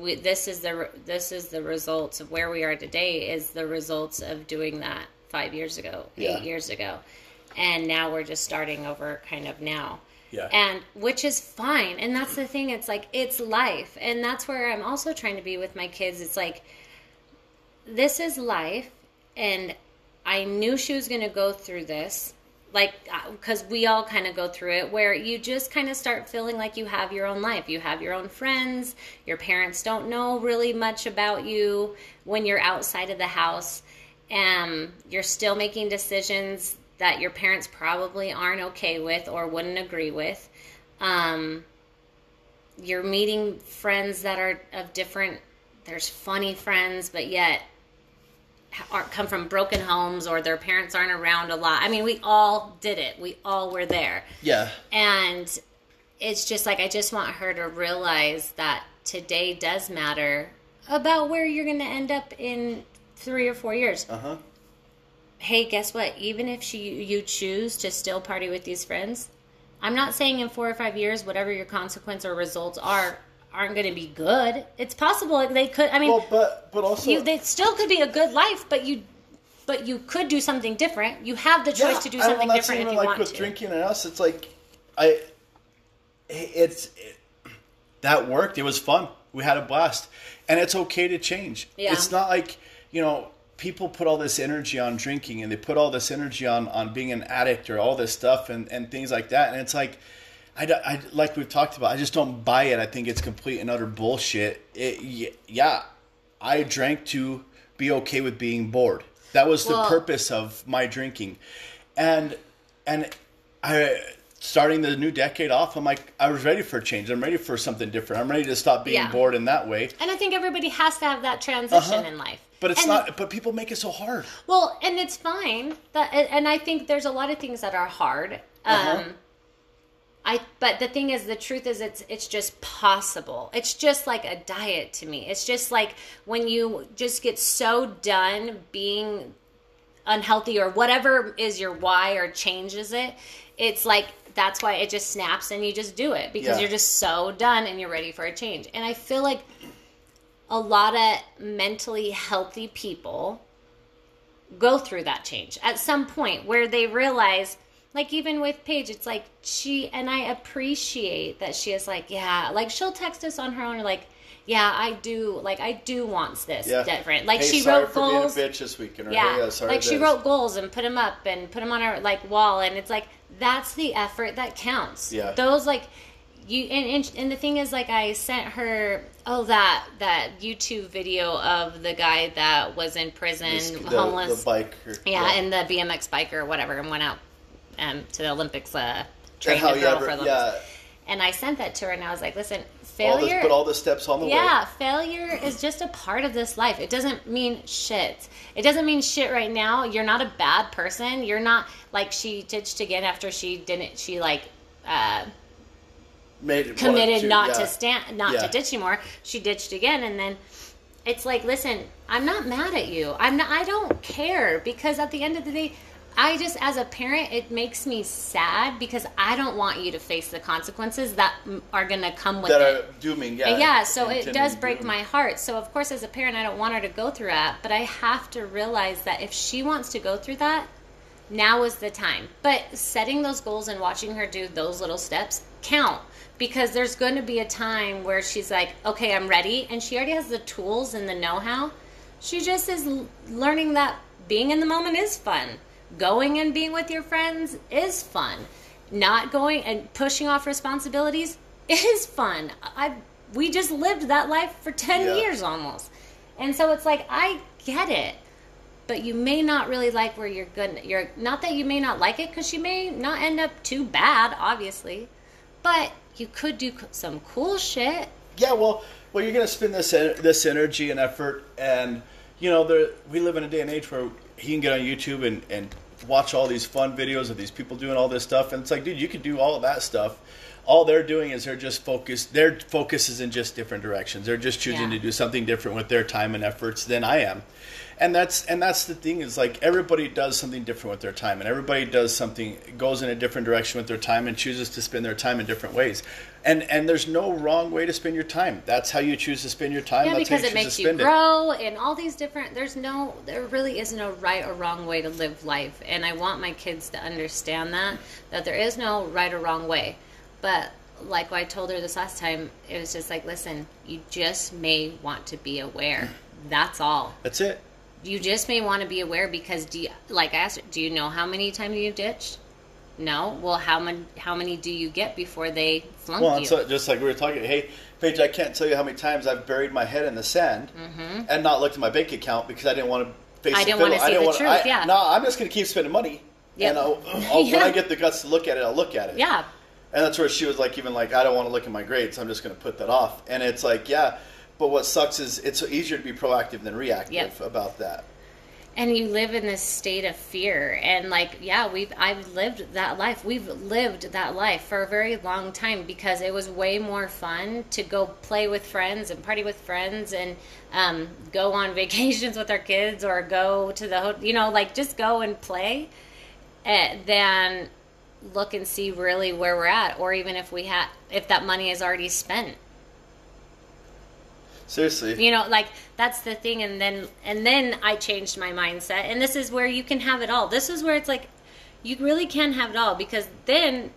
B: we, this is the this is the results of where we are today is the results of doing that five years ago
A: Yeah.
B: eight years ago. And now we're just starting over kind of now.
A: Yeah.
B: and which is fine. And that's the thing. It's like it's life. And that's where i'm also trying to be with my kids. It's like this is life. And i knew she was going to go through this like because we all kind of go through it where you just kind of start feeling like you have your own life. You have your own friends. Your parents don't know really much about you when you're outside of the house. And you're still making decisions that your parents probably aren't okay with or wouldn't agree with. Um, you're meeting friends that are of different there's funny friends but yet aren't come from broken homes or their parents aren't around a lot. I mean, we all did it. We all were there.
A: Yeah.
B: And it's just like I just want her to realize that today does matter about where you're going to end up in 3 or 4 years.
A: Uh-huh.
B: Hey, guess what? Even if she, you choose to still party with these friends, I'm not saying in 4 or 5 years whatever your consequence or results are aren't going to be good. It's possible they could. I mean,
A: Well, but but also
B: you they still could be a good life, but you but you could do something different. You have the choice to do something different if you
A: like
B: want
A: with
B: to.
A: drinking and us. It's like I, it's it, that worked. It was fun. We had a blast, and it's okay to change.
B: Yeah.
A: It's not like you know people put all this energy on drinking and they put all this energy on on being an addict or all this stuff and and things like that. And it's like. I, I- like we've talked about. I just don't buy it. I think it's complete and utter bullshit. It, yeah, I drank to be okay with being bored. That was the
B: Well-
A: purpose of my drinking, and and I starting the new decade off. I'm like I was ready for a change. I'm ready for something different. I'm ready to stop being
B: Yeah.
A: bored in that way.
B: And I think everybody has to have that transition
A: Uh-huh.
B: in life.
A: But it's
B: And-
A: not. But people make it so hard.
B: Well, and it's fine. That and I think there's a lot of things that are hard.
A: Uh-huh.
B: Um I but the thing is the truth is it's it's just possible. It's just like a diet to me. It's just like when you just get so done being unhealthy or whatever is your why or changes it. It's like that's why it just snaps and you just do it because
A: Yeah.
B: you're just so done and you're ready for a change. And I feel like a lot of mentally healthy people go through that change at some point where they realize like even with Paige, it's like she and I appreciate that she is like, yeah, like she'll text us on her own, like, yeah, I do, like I do wants this
A: Yeah.
B: different. Like
A: Hey,
B: she wrote
A: for
B: goals,
A: being a bitch this weekend. Or,
B: yeah,
A: hey, sorry
B: like she
A: this.
B: wrote goals and put them up and put them on her like wall, and it's like that's the effort that counts.
A: Yeah.
B: those like you and, and and the thing is like I sent her oh that that YouTube video of the guy that was in prison
A: This-
B: homeless
A: the biker.
B: yeah, and the BMX biker or whatever, and went out um, to the Olympics, uh,
A: how
B: a
A: you ever,
B: for Olympics.
A: yeah,
B: And I sent that to her, and I was like, "Listen,
A: all this,
B: failure,
A: put all the steps on the way.
B: yeah,
A: way.
B: failure is just a part of this life. It doesn't mean shit. It doesn't mean shit right now. You're not a bad person. You're not like she ditched again after she didn't. She like." Uh,
A: Made it
B: committed
A: wanted
B: not
A: yeah.
B: to stand not
A: Yeah.
B: to ditch anymore she ditched again and then it's like listen i'm not mad at you i'm not i don't care because at the end of the day i just as a parent it makes me sad because i don't want you to face the consequences that are going to come with
A: that
B: it
A: are dooming. Yeah,
B: and yeah, so it does break
A: doom.
B: my heart. So of course, as a parent, I don't want her to go through that, but I have to realize that if she wants to go through that, now is the time. But setting those goals and watching her do those little steps count because there's going to be a time where she's like, okay, I'm ready, and she already has the tools and the know-how. She just is learning that being in the moment is fun. Going and being with your friends is fun. Not going and pushing off responsibilities is fun. I we just lived that life for 10
A: Yeah.
B: years almost. And so it's like I get it. But you may not really like where you're good. You're not that you may not like it because you may not end up too bad, obviously. But you could do some cool shit.
A: Yeah, well, well, you're gonna spend this this energy and effort, and you know, there we live in a day and age where he can get on YouTube and and watch all these fun videos of these people doing all this stuff, and it's like, dude, you could do all of that stuff. All they're doing is they're just focused. Their focus is in just different directions. They're just choosing
B: Yeah.
A: to do something different with their time and efforts than I am, and that's and that's the thing is like everybody does something different with their time, and everybody does something goes in a different direction with their time and chooses to spend their time in different ways. And and there's no wrong way to spend your time. That's how you choose to spend your time.
B: Yeah,
A: That's
B: because
A: how
B: it makes
A: to
B: you
A: spend it.
B: grow and all these different. There's no, there really is no right or wrong way to live life, and I want my kids to understand that that there is no right or wrong way. But like I told her this last time, it was just like, listen, you just may want to be aware. That's all.
A: That's it.
B: You just may want to be aware because do you, like I asked, do you know how many times you've ditched? No. Well, how many how many do you get before they flunk
A: Well,
B: you?
A: so just like we were talking, hey, Paige, I can't tell you how many times I've buried my head in the sand and not looked at my bank account because I didn't want to face
B: Mm-hmm. I
A: the
B: didn't wanna
A: fiddle.
B: see the
A: wanna-
B: truth,
A: I-
B: yeah.
A: No, I'm just going to keep spending money.
B: Yep.
A: And I'll, I'll, when I *laughs* get the guts to look at it, I'll look at it.
B: yeah.
A: And that's where she was like, even like, I don't want to look at my grades. I'm just going to put that off. And it's like, yeah. But what sucks is it's easier to be proactive than reactive
B: Yep.
A: about that.
B: and you live in this state of fear and like yeah we've i've lived that life we've lived that life for a very long time because it was way more fun to go play with friends and party with friends and um, go on *laughs* vacations with our kids or go to the you know like just go and play uh, than look and see really where we're at or even if we had if that money is already spent
A: Seriously.
B: you know like that's the thing and then and then i changed my mindset and this is where you can have it all this is where it's like you really can have it all because then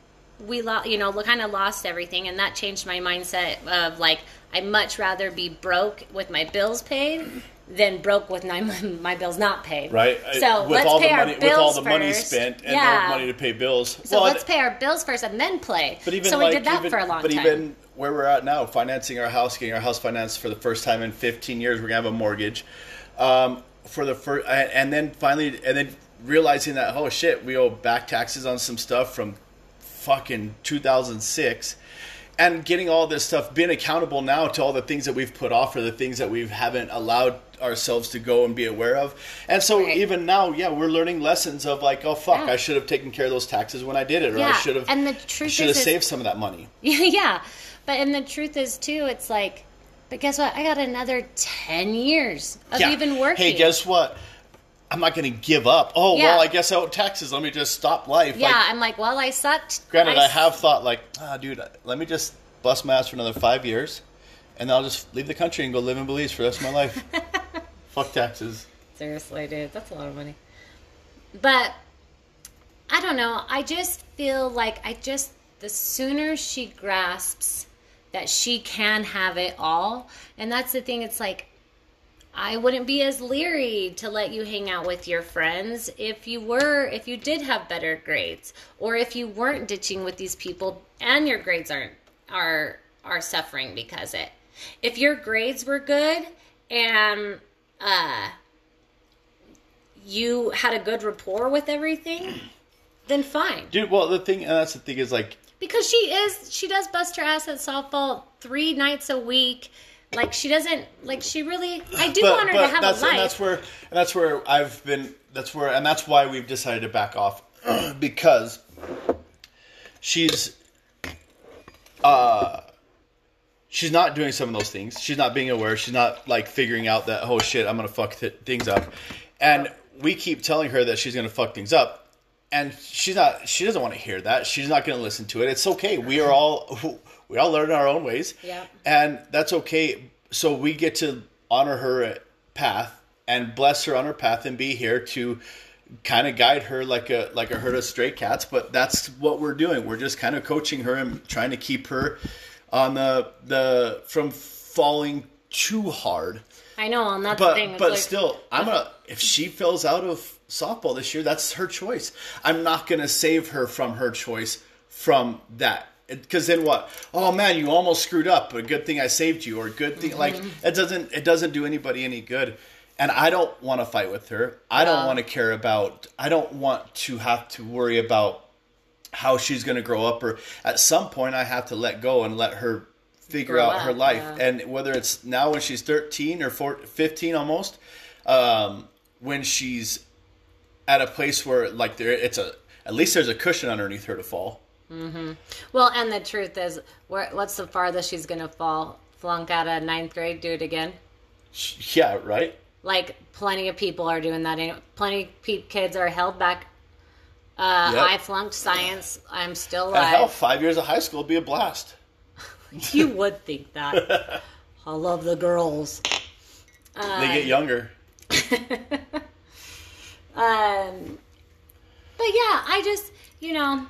B: we lo- you know kind of lost everything and that changed my mindset of like i'd much rather be broke with my bills paid than broke with my, *laughs* my bills not paid
A: Right?
B: so
A: with
B: let's
A: all
B: pay
A: the
B: our
A: money,
B: bills
A: with all the money
B: first.
A: spent and
B: yeah.
A: no money to pay bills.
B: so
A: Well,
B: let's pay our bills first and then play
A: But even
B: so
A: like,
B: we did that
A: even,
B: for a long
A: but
B: time
A: even where we're at now, financing our house, getting our house financed for the first time in 15 years, we're gonna have a mortgage. Um, for the first, and then finally, and then realizing that oh shit, we owe back taxes on some stuff from fucking 2006. And getting all this stuff, being accountable now to all the things that we've put off or the things that we haven't allowed ourselves to go and be aware of. And so
B: Right.
A: even now, yeah, we're learning lessons of like, oh fuck,
B: Yeah.
A: I should have taken care of those taxes when I did it, or I should have,
B: and the truth
A: should have
B: is-
A: saved some of that money.
B: Yeah, *laughs* yeah. But and the truth is too, it's like, but guess what? I got another ten years of
A: Yeah.
B: even working.
A: Hey, guess what? I'm not going to give up. Oh
B: Yeah.
A: well, I guess I owe taxes. Let me just stop life.
B: Yeah,
A: Like,
B: I'm like, well, I sucked.
A: granted, I have thought like, ah, dude, let me just bust my ass for another five years, and then I'll just leave the country and go live in Belize for the rest of my life. *laughs* Fuck taxes.
B: Seriously, dude, that's a lot of money. But I don't know. I just feel like I just the sooner she grasps that she can have it all, and that's the thing. It's like I wouldn't be as leery to let you hang out with your friends if you were if you did have better grades or if you weren't ditching with these people and your grades aren't are are suffering because it. If your grades were good and uh you had a good rapport with everything, *clears throat* then fine.
A: Dude, well, the thing, and that's the thing is like,
B: Because she is, she does bust her ass at softball three nights a week. Like she doesn't, like she really. I do want her to have
A: that's,
B: a life.
A: And that's where, and that's where I've been. That's where, and that's why we've decided to back off *clears throat* because she's, uh, she's not doing some of those things. She's not being aware. She's not like figuring out that oh shit, I'm gonna fuck th- things up, and we keep telling her that she's gonna fuck things up, and she's not. She doesn't want to hear that. She's not gonna listen to it. It's okay. We are all we all learn our own ways,
B: Yeah.
A: and that's okay. So we get to honor her path and bless her on her path and be here to kind of guide her like a like a herd of stray cats but that's what we're doing we're just kind of coaching her and trying to keep her on the the from falling too hard
B: I know, and that's
A: but
B: the thing. It's
A: but
B: like-
A: still i'm gonna if she falls out of softball this year that's her choice i'm not gonna save her from her choice from that because then what? Oh man you almost screwed up. But good thing i saved you or good thing like
B: Mm-hmm.
A: it doesn't it doesn't do anybody any good. And i don't want to fight with her. I don't want to care about i don't want to have to worry about how she's going to grow up or at some point i have to let go and let her figure out her life.
B: yeah.
A: and whether it's now when she's 13 or 14, 15 almost um, when she's at a place where like there it's a at least there's a cushion underneath her to fall
B: well, and the truth is, where, what's the farthest she's gonna fall? Flunk out of ninth grade, do it again.
A: yeah right
B: Like plenty of people are doing that. Plenty of pe- kids are held back. Uh,
A: Yep.
B: I flunked science. I'm still
A: and hell five years of high school would be a blast *laughs*
B: you would think that. *laughs* I love the girls.
A: they get younger *laughs*
B: Um, but yeah, I just, you know,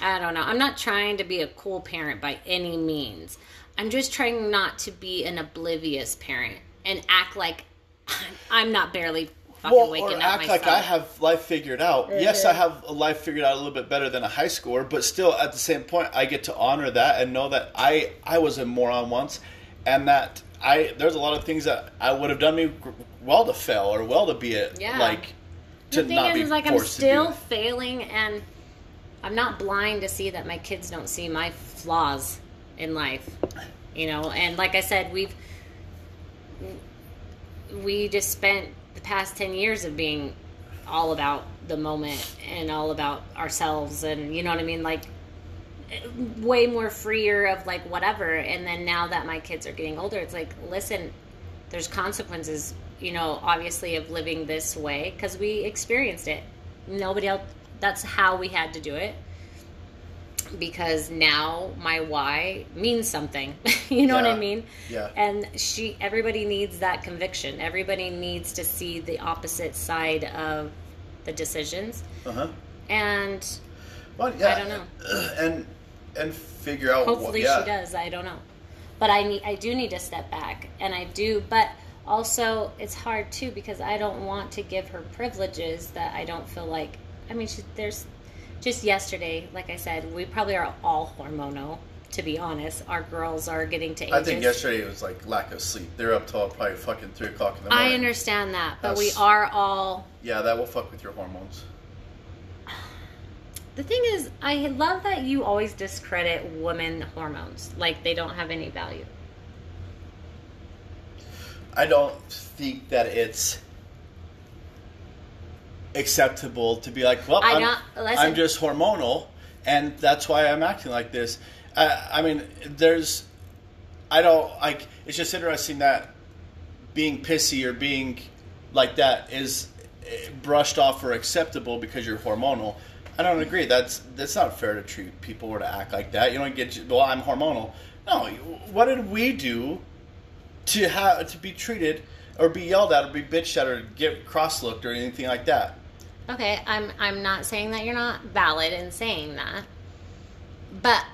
B: I don't know. I'm not trying to be a cool parent by any means. I'm just trying not to be an oblivious parent and act like *laughs* I'm not barely fucking
A: well,
B: waking
A: or
B: up
A: act
B: myself.
A: like I have life figured out. Yes, I
B: Mhm.
A: have a life figured out a little bit better than a high schooler, but still, at the same point, I get to honor that and know that I I was a moron once, and that I there's a lot of things that I would have done me well to fail or well to be it
B: Yeah.
A: like to
B: the thing
A: not
B: is,
A: be
B: is like I'm still failing, and I'm not blind to see that my kids don't see my flaws in life. You know, and like I said, we've we just spent the past ten years of being all about the moment and all about ourselves, and you know what I mean, like way more freer of like whatever. And then now that my kids are getting older, it's like, listen, there's consequences, you know, obviously of living this way because we experienced it. Nobody else, that's how we had to do it. Because now my why means something. *laughs* you know what I mean?
A: Yeah.
B: And she, everybody needs that conviction. Everybody needs to see the opposite side of the decisions.
A: Uh huh.
B: And
A: Well, yeah,
B: I don't know. *clears throat*
A: and and figure out. what,
B: hopefully
A: yeah.
B: she does i don't know but i need i do need to step back and i do but also it's hard too because i don't want to give her privileges that i don't feel like i mean she, there's just yesterday like i said we probably are all hormonal to be honest our girls are getting to ages
A: I think yesterday it was like lack of sleep. They're up till probably fucking three o'clock in the morning.
B: I understand that but we are all
A: Yeah, that will fuck with your hormones.
B: the thing is i love that you always discredit women hormones like they don't have any value
A: I don't think that it's acceptable to be like, well,
B: I
A: I'm,
B: not-
A: I'm just hormonal, and that's why I'm acting like this. I, I mean, there's, I don't like. It's just interesting that being pissy or being like that is eh, brushed off or acceptable because you're hormonal. I don't agree. That's that's not fair to treat people or to act like that. You don't get well. I'm hormonal. No. What did we do to have to be treated or be yelled at or be bitched at or get cross looked or anything like that?
B: Okay, I'm I'm not saying that you're not valid in saying that. But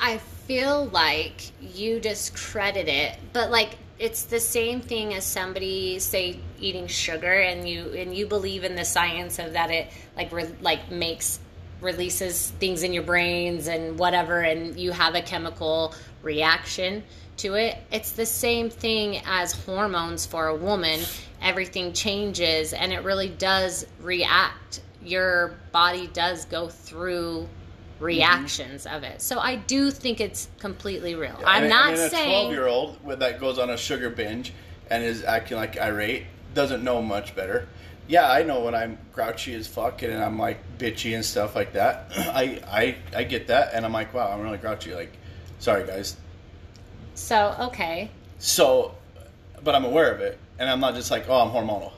B: I feel like you discredit it. But like it's the same thing as somebody say eating sugar and you and you believe in the science of that it like re, like makes releases things in your brains and whatever and you have a chemical reaction to it. It's the same thing as hormones for a woman. Everything changes and it really does react. Your body does go through reactions of it. So I do think it's completely real.
A: I
B: I'm
A: mean-
B: not
A: I mean, a
B: saying
A: twelve year old that goes on a sugar binge and is acting like irate doesn't know much better. Yeah, I know when I'm grouchy as fuck and I'm like bitchy and stuff like that. *clears throat* I I I get that and I'm like, wow, I'm really grouchy. Like, sorry guys.
B: So okay.
A: So, but I'm aware of it and I'm not just like, oh, I'm hormonal.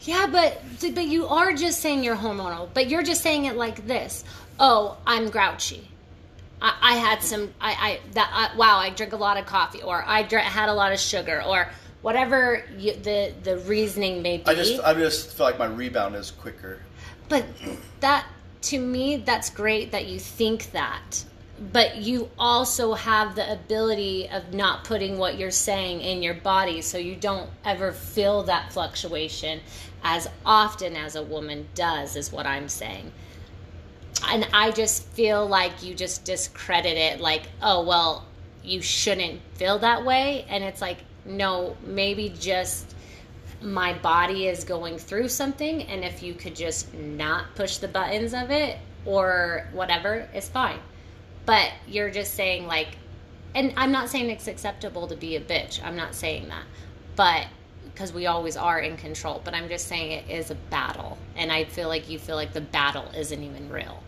B: Yeah, but but you are just saying you're hormonal, but you're just saying it like this. Oh, I'm grouchy. I, I had some. I, I that. I, wow, I drink a lot of coffee, or I dr- had a lot of sugar, or whatever you, the the reasoning may be.
A: I just I just feel like my rebound is quicker.
B: But that to me, that's great that you think that. But you also have the ability of not putting what you're saying in your body, so you don't ever feel that fluctuation as often as a woman does, is what I'm saying. And I just feel like you just discredit it, like, oh, well, you shouldn't feel that way. And it's like, no, maybe just my body is going through something and if you could just not push the buttons of it or whatever it's fine but you're just saying like and i'm not saying it's acceptable to be a bitch. I'm not saying that. But because we always are in control. But i'm just saying it is a battle. And i feel like you feel like the battle isn't even real.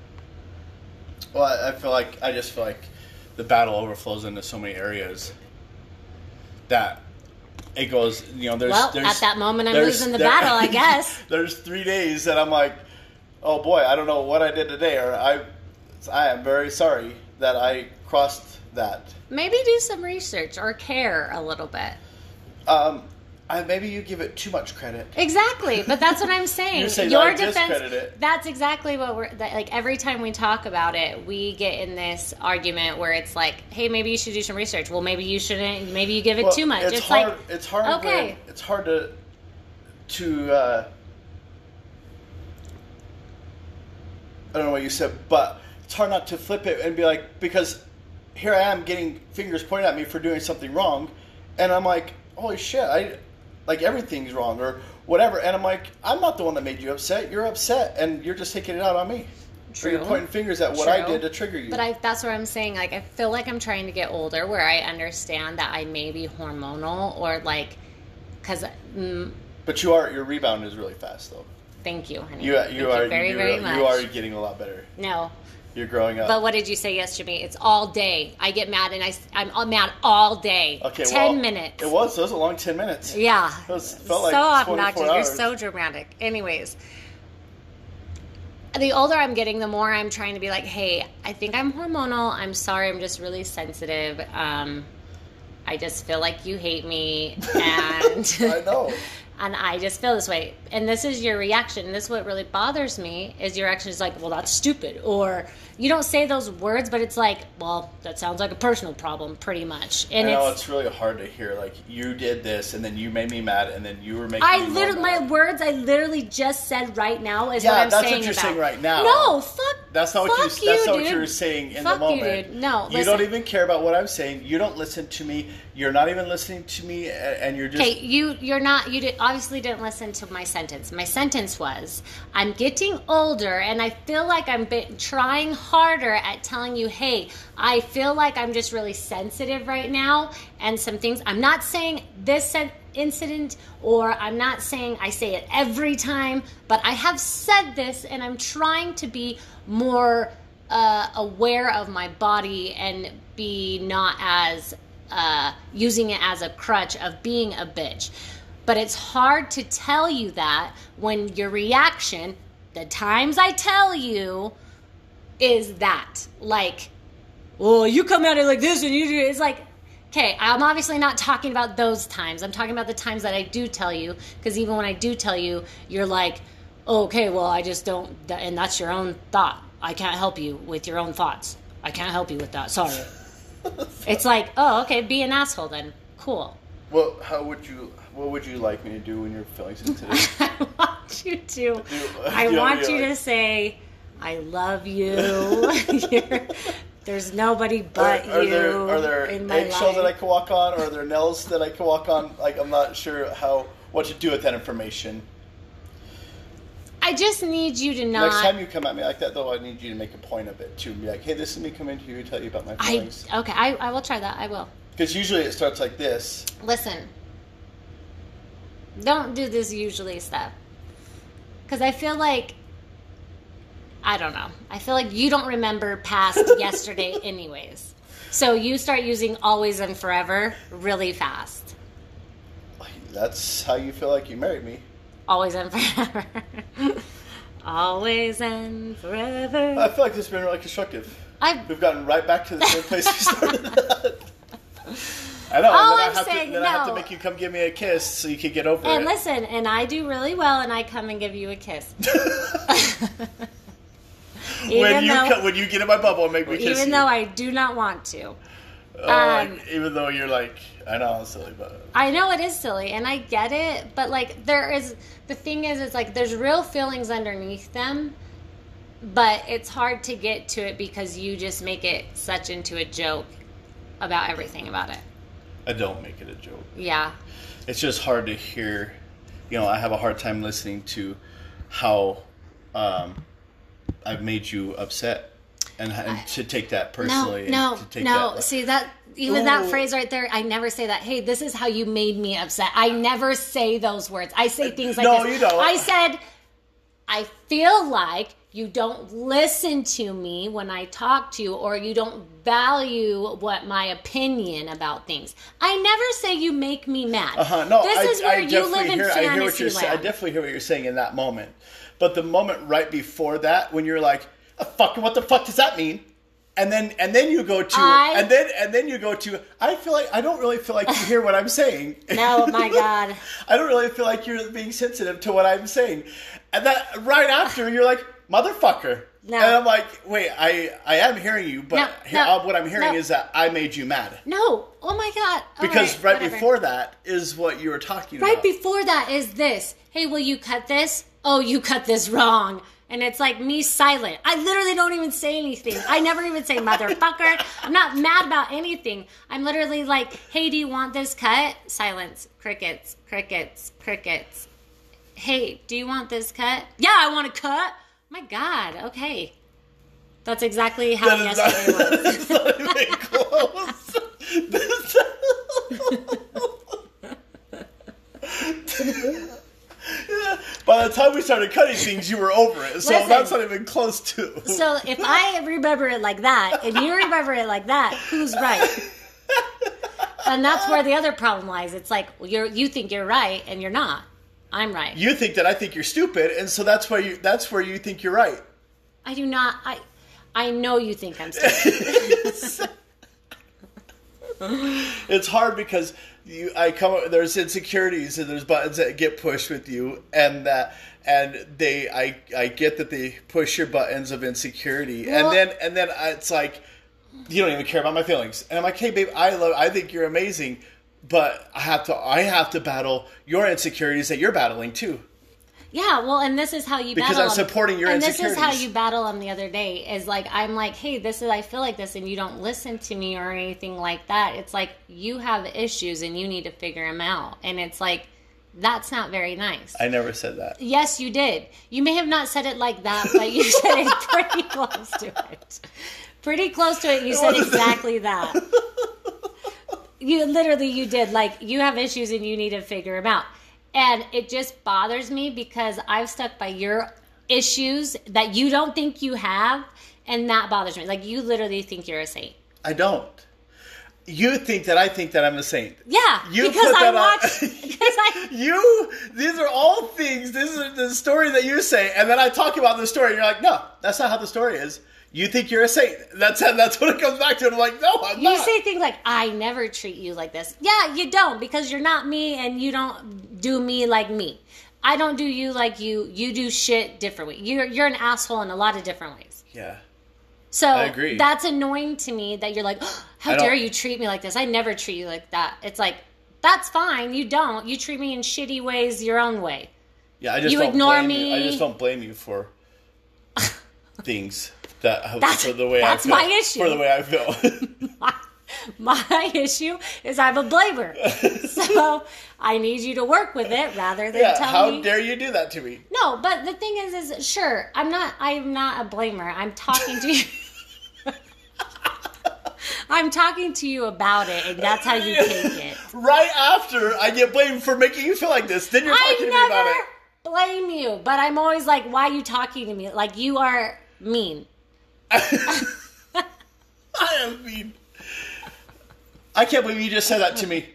A: Well, I, I feel like I just feel like the battle overflows into so many areas that it goes. You know, there's
B: well
A: there's,
B: at that moment i'm losing the
A: there-
B: battle i *laughs* guess.
A: There's three days that I'm like, oh boy, I don't know what I did today, or I, I am very sorry that I crossed that.
B: maybe do some research or care a little bit
A: Um, I, maybe you give it too much credit.
B: Exactly, but that's what I'm *laughs* saying. Your
A: I
B: defense.
A: It.
B: That's exactly what we're that, like. Every time we talk about it, we get in this argument where it's like, "Hey, maybe you should do some research." Well, maybe you shouldn't. Maybe you give it
A: Well,
B: too much.
A: It's,
B: It's,
A: hard.
B: like,
A: it's hard.
B: okay.
A: when- it's hard to to uh, I don't know what you said, but it's hard not to flip it and be like because here I am getting fingers pointed at me for doing something wrong, and I'm like, holy shit, I like everything's wrong or whatever, and I'm like, I'm not the one that made you upset. You're upset, and you're just taking it out on me. Or you're pointing fingers at what I did to trigger you.
B: But I, that's what I'm saying. Like, I feel like I'm trying to get older, where I understand that I may be hormonal or like, because. Mm,
A: But you are your rebound is really fast though.
B: thank you, honey.
A: You
B: Thank
A: you are
B: very
A: you,
B: very
A: you are getting a lot better.
B: no,
A: You're growing up.
B: but what did you say yesterday? Me? It's all day. I get mad and I I'm all mad all day.
A: okay,
B: ten
A: well,
B: minutes.
A: It was. It was a long ten minutes.
B: Yeah.
A: It was, felt like
B: so obnoxious.
A: hours.
B: You're so dramatic. Anyways, the older I'm getting, the more I'm trying to be like, hey, I think I'm hormonal. I'm sorry. I'm just really sensitive. Um, I just feel like you hate me, and *laughs*
A: I know. *laughs*
B: and I just feel this way. And this is your reaction. This is what really bothers me is your reaction is like, well, that's stupid. Or you don't say those words, but it's like, well, that sounds like a personal problem, pretty much. And
A: I know
B: it's,
A: it's really hard to hear. Like you did this, and then you made me mad, and then you were making.
B: I literally, my words I literally just said right now is
A: Yeah,
B: what I'm saying.
A: that's what you're
B: about.
A: saying right now.
B: No, fuck.
A: That's not what
B: fuck
A: you. That's
B: you,
A: not
B: dude.
A: what you were saying in
B: Fuck
A: the
B: you,
A: moment.
B: dude. No,
A: you don't even care about what I'm saying. You don't listen to me. You're not even listening to me, and you're just.
B: Okay, you you're not you did, obviously didn't listen to my sentence. My sentence was, I'm getting older and I feel like I'm trying harder at telling you, hey, I feel like I'm just really sensitive right now, and some things. I'm not saying this incident, or I'm not saying I say it every time, but I have said this, and I'm trying to be more uh, aware of my body and be not as uh, using it as a crutch of being a bitch. But it's hard to tell you that when your reaction, the times I tell you, is that. Like, well, you come at it like this and you do it's like, okay, I'm obviously not talking about those times. I'm talking about the times that I do tell you, because even when I do tell you, you're like, oh, okay, well, I just don't, and that's your own thought. I can't help you with your own thoughts. I can't help you with that. Sorry. *laughs* it's like, oh, okay, be an asshole then. Cool.
A: Well, how would you? What would you like me to do when you're feeling sensitive? *laughs*
B: I want you to. *laughs* I
A: you
B: want you
A: to,
B: to say, "I love you." *laughs* There's nobody but
A: are, are
B: you
A: there are there
B: in my
A: eggshells that I can walk on, or are there nails that I can walk on? Like I'm not sure how what to do with that information.
B: I just need you to not.
A: Next time you come at me like that, though, I need you to make a point of it too. Be like, "Hey, this is me coming to you to tell you about my
B: I
A: feelings."
B: okay. I, I will try that. I will.
A: Because usually it starts like this.
B: Listen. Don't do this usually stuff. Because I feel like. I don't know. I feel like you don't remember past *laughs* yesterday, anyways. So you start using always and forever really fast.
A: That's how you feel like you married me.
B: Always and forever. *laughs* always and forever.
A: I feel like this has been really constructive.
B: I've...
A: We've gotten right back to the same place we started. *laughs* I know.
B: All I'm
A: I
B: saying,
A: to, then I have to make you come give me a kiss so you could get over
B: and
A: it.
B: listen, and I do really well, and I come and give you a kiss. *laughs* *laughs*
A: when you
B: though-
A: come, when you get in my bubble and make me kiss
B: Even
A: you.
B: though I do not want to.
A: Oh, like,
B: um,
A: even though you're like, I know I'm silly, but
B: I know it is silly and I get it, but like there is the thing is it's like there's real feelings underneath them, but it's hard to get to it because you just make it such into a joke about everything about it.
A: I don't make it a joke.
B: Yeah.
A: It's just hard to hear. You know, I have a hard time listening to how um, I've made you upset, and, and to take that personally.
B: No, no, no.
A: that,
B: See that even that phrase right there, I never say that. Hey, this is how you made me upset. I never say those words. I say things like
A: No,
B: this.
A: you don't.
B: I said, I feel like you don't listen to me when I talk to you, or you don't value what my opinion about things. I never say you make me mad.
A: Uh-huh. No,
B: this
A: I,
B: is where
A: I
B: you live in
A: hear, I
B: fantasy
A: hear what you're saying. I definitely hear what you're saying in that moment. But the moment right before that, when you're like, "A fucking what the fuck does that mean?" And then and then you go to
B: I-
A: and then and then you go to I feel like I don't really feel like you hear what I'm saying. *laughs*
B: no, my God. *laughs*
A: I don't really feel like you're being sensitive to what I'm saying. And that right after you're like, motherfucker.
B: No.
A: And I'm like, wait, I I am hearing you, but
B: No,
A: he-
B: no,
A: uh, what I'm hearing
B: no.
A: is that I made you mad
B: No. Oh my god. All
A: because right,
B: whatever.
A: before that is what you were talking
B: Right
A: about.
B: Right before that is this. Hey, will you cut this? Oh, you cut this wrong. And it's like me silent. I literally don't even say anything. I never even say motherfucker. I'm not mad about anything. I'm literally like, hey, do you want this cut? Silence. Crickets. Crickets. Crickets. Hey, do you want this cut? Yeah, I want a cut. My God. Okay. That's exactly how
A: That
B: yesterday
A: not, *laughs*
B: was.
A: it's not even close. Yeah, *laughs* By the time we started cutting things, you were over it. So
B: Listen.
A: that's not even close to.
B: So if I remember it like that and you remember it like that, who's right? And that's where the other problem lies. It's like well, you think you're right and you're not. I'm right.
A: you think that I think you're stupid, and so that's why you that's where you think you're right.
B: I do not. I I know you think I'm *laughs* stupid.
A: it's hard because you I come there's insecurities and there's buttons that get pushed with you and that and they I I get that they push your buttons of insecurity
B: Well-
A: and then and then it's like you don't even care about my feelings and I'm like hey babe I love I think you're amazing but I have to I have to battle your insecurities that you're battling too
B: Yeah, well, and this is how you
A: Because
B: battle
A: I'm supporting your
B: And this is how you battle them the other day. Is like I'm like, hey, this is I feel like this, and you don't listen to me or anything like that. It's like you have issues and you need to figure them out, and it's like that's not very nice.
A: I never said that
B: Yes, you did. You may have not said it like that, but you said it *laughs* pretty close to it. Pretty close to it. You said exactly that. *laughs* You literally you did like you have issues and you need to figure them out. And it just bothers me because I've stuck by your issues that you don't think you have and that bothers me. Like you literally think you're a saint.
A: I don't you think that I think that I'm a saint
B: Yeah,
A: You
B: because I
A: that on-
B: watched *laughs* because I
A: You, these are all things. This is the story that you say, and then I talk about the story, and you're like, "No, that's not how the story is." You think you're a saint. That's that's what it comes back to. And I'm like, "No, I'm
B: You
A: not."
B: say things like, I never treat you like this. Yeah, you don't because you're not me and you don't do me like me. I don't do you like you. You do shit differently. You're, you're an asshole in a lot of different ways.
A: yeah,
B: So
A: I agree.
B: that's annoying to me that you're like, "Oh, how dare you treat me like this? I never treat you like that. It's like, that's fine. You don't. You treat me in shitty ways your own way.
A: yeah. I just
B: You
A: don't
B: ignore
A: blame You. I just don't blame you for *laughs* things that
B: That's-
A: for the way
B: that's
A: I feel.
B: my issue.
A: For the way I feel. *laughs*
B: my, my issue is I'm a blamer. *laughs* so I need you to work with it rather than
A: yeah.
B: tell
A: How
B: me.
A: How dare you do that to me?
B: No, but the thing is, is sure, I'm not. I'm not a blamer. I'm talking to you. *laughs* I'm talking to you about it, and that's how you take it.
A: Right after I get blamed for making you feel like this, then you're talking to me
B: I
A: about
B: never
A: it.
B: blame you, but I'm always like, why are you talking to me? Like you are mean.
A: I am mean. I can't believe you just said that to me.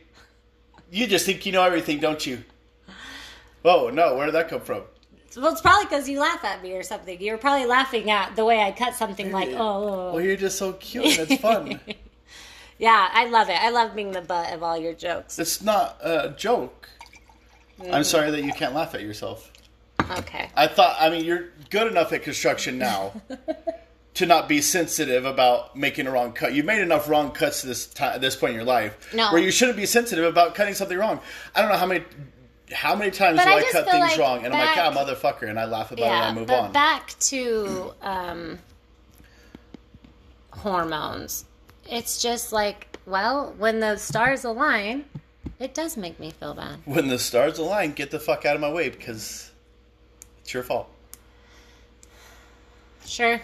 A: You just think you know everything, don't you? Oh no, where did that come from?
B: Well, it's probably because you laugh at me or something. You're probably laughing at the way I cut something like, oh.
A: Well, you're just so cute. It's fun. *laughs*
B: Yeah, I love it. I love being the butt of all your jokes.
A: it's not a joke. I'm mm. sorry that you can't laugh at yourself.
B: Okay.
A: I thought. I mean, you're good enough at construction now *laughs* to not be sensitive about making a wrong cut. You've made enough wrong cuts this time, this point in your life,
B: No.
A: where you shouldn't be sensitive about cutting something wrong. I don't know how many. How many times
B: But
A: do
B: I
A: I, cut things
B: like
A: wrong? And I'm like, God, motherfucker, and I laugh about it and I move
B: but
A: on.
B: back to um, hormones. It's just like, well, when the stars align, it does make me feel bad.
A: when the stars align, get the fuck out of my way because it's your fault.
B: Sure.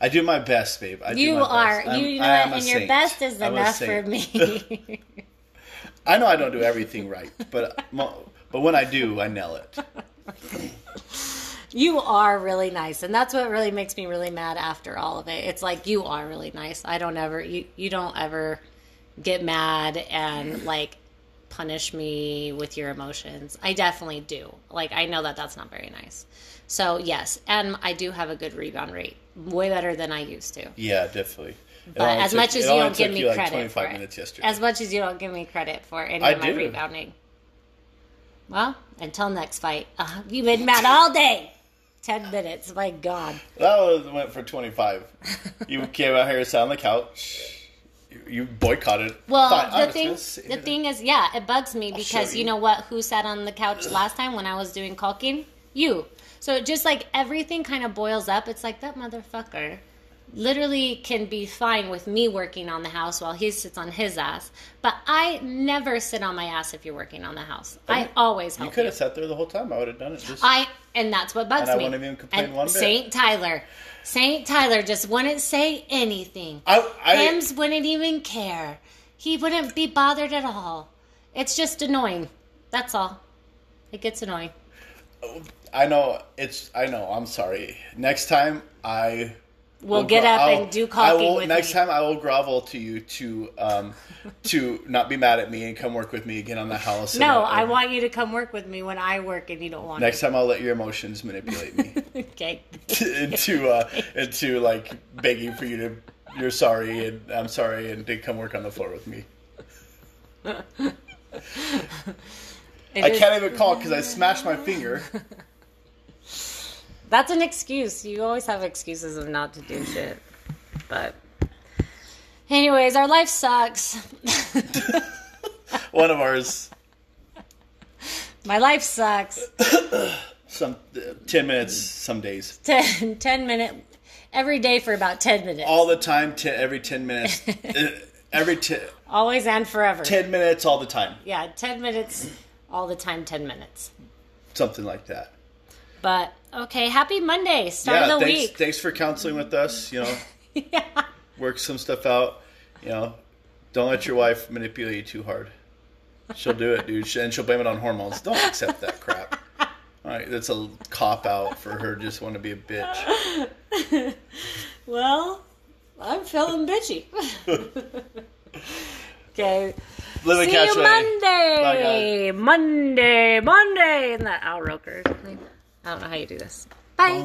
A: I do my best, babe. I do
B: You are. You know
A: I am
B: what?
A: a
B: And your best is
A: I'm
B: enough for me. *laughs*
A: I know I don't do everything right, but but when I do, I nail it.
B: you are really nice. And that's what really makes me really mad after all of it. It's like, you are really nice. I don't ever, you, you don't ever get mad and like punish me with your emotions. I definitely do. Like, I know that that's not very nice. So, yes. And I do have a good rebound rate, way better than I used to.
A: Yeah, definitely.
B: But as
A: took-
B: much as you don't give me
A: like,
B: credit
A: 25
B: for it,
A: yesterday.
B: as much as you don't give me credit for any
A: I
B: of my
A: do.
B: rebounding. Well, until next fight, uh, you've been mad all day. 10 minutes. My God.
A: That was went for twenty five. You *laughs* came out here, and sat on the couch. You, boycotted.
B: Well,
A: Fine,
B: the thing, the thing is, yeah, it bugs me because you
A: you.
B: know what? Who sat on the couch last time when I was doing caulking? You. So just like everything kind of boils up. It's like that motherfucker literally can be fine with me working on the house while he sits on his ass. But I never sit on my ass if you're working on the house. I always
A: You
B: help
A: could
B: you.
A: Could have sat there the whole time. I would have done it. Just
B: I and that's what bugs
A: And I
B: me.
A: wouldn't even complain
B: and
A: one bit.
B: Saint Tyler, Saint Tyler just wouldn't say anything.
A: I, I
B: Hims wouldn't even care. He wouldn't be bothered at all. It's just annoying. That's all. It gets annoying.
A: I know it's. I know. I'm sorry. Next time I.
B: We'll
A: will
B: get
A: gro-
B: up
A: I'll-
B: and do
A: I
B: caulking
A: will,
B: with
A: next
B: me.
A: time I will grovel to you to um *laughs* to not be mad at me and come work with me again on the house.
B: No, I want you to come work with me when I work and you don't want
A: Next time I'll let your emotions manipulate me *laughs*
B: okay. *laughs*
A: into uh into like begging for you to. You're sorry and I'm sorry and to come work on the floor with me.
B: It
A: I
B: is-
A: can't even call because I smashed my finger. *laughs*
B: That's an excuse. You always have excuses of not to do shit. But, anyways, our life sucks.
A: One of ours.
B: My life sucks. *coughs*
A: Some uh, ten minutes. Some days. *laughs*
B: 10, 10 minute every day for about 10 minutes.
A: all the time to every 10 minutes *laughs* Uh, every ten.
B: Always and forever.
A: 10 minutes all the time
B: Yeah, 10 minutes all the time, 10 minutes.
A: something like that
B: But okay, happy Monday, start
A: yeah
B: of the
A: thanks,
B: week.
A: thanks for counseling with us you know *laughs*
B: yeah.
A: work some stuff out you know don't let your wife manipulate you too hard she'll do it dude and she'll blame it on hormones don't accept that crap all right that's a cop out for her just want to be a bitch *laughs*
B: Well, I'm feeling bitchy. *laughs* okay.
A: live
B: See you. Monday. Monday, Monday. Isn't that Al Roker? I don't know how you do this. Bye.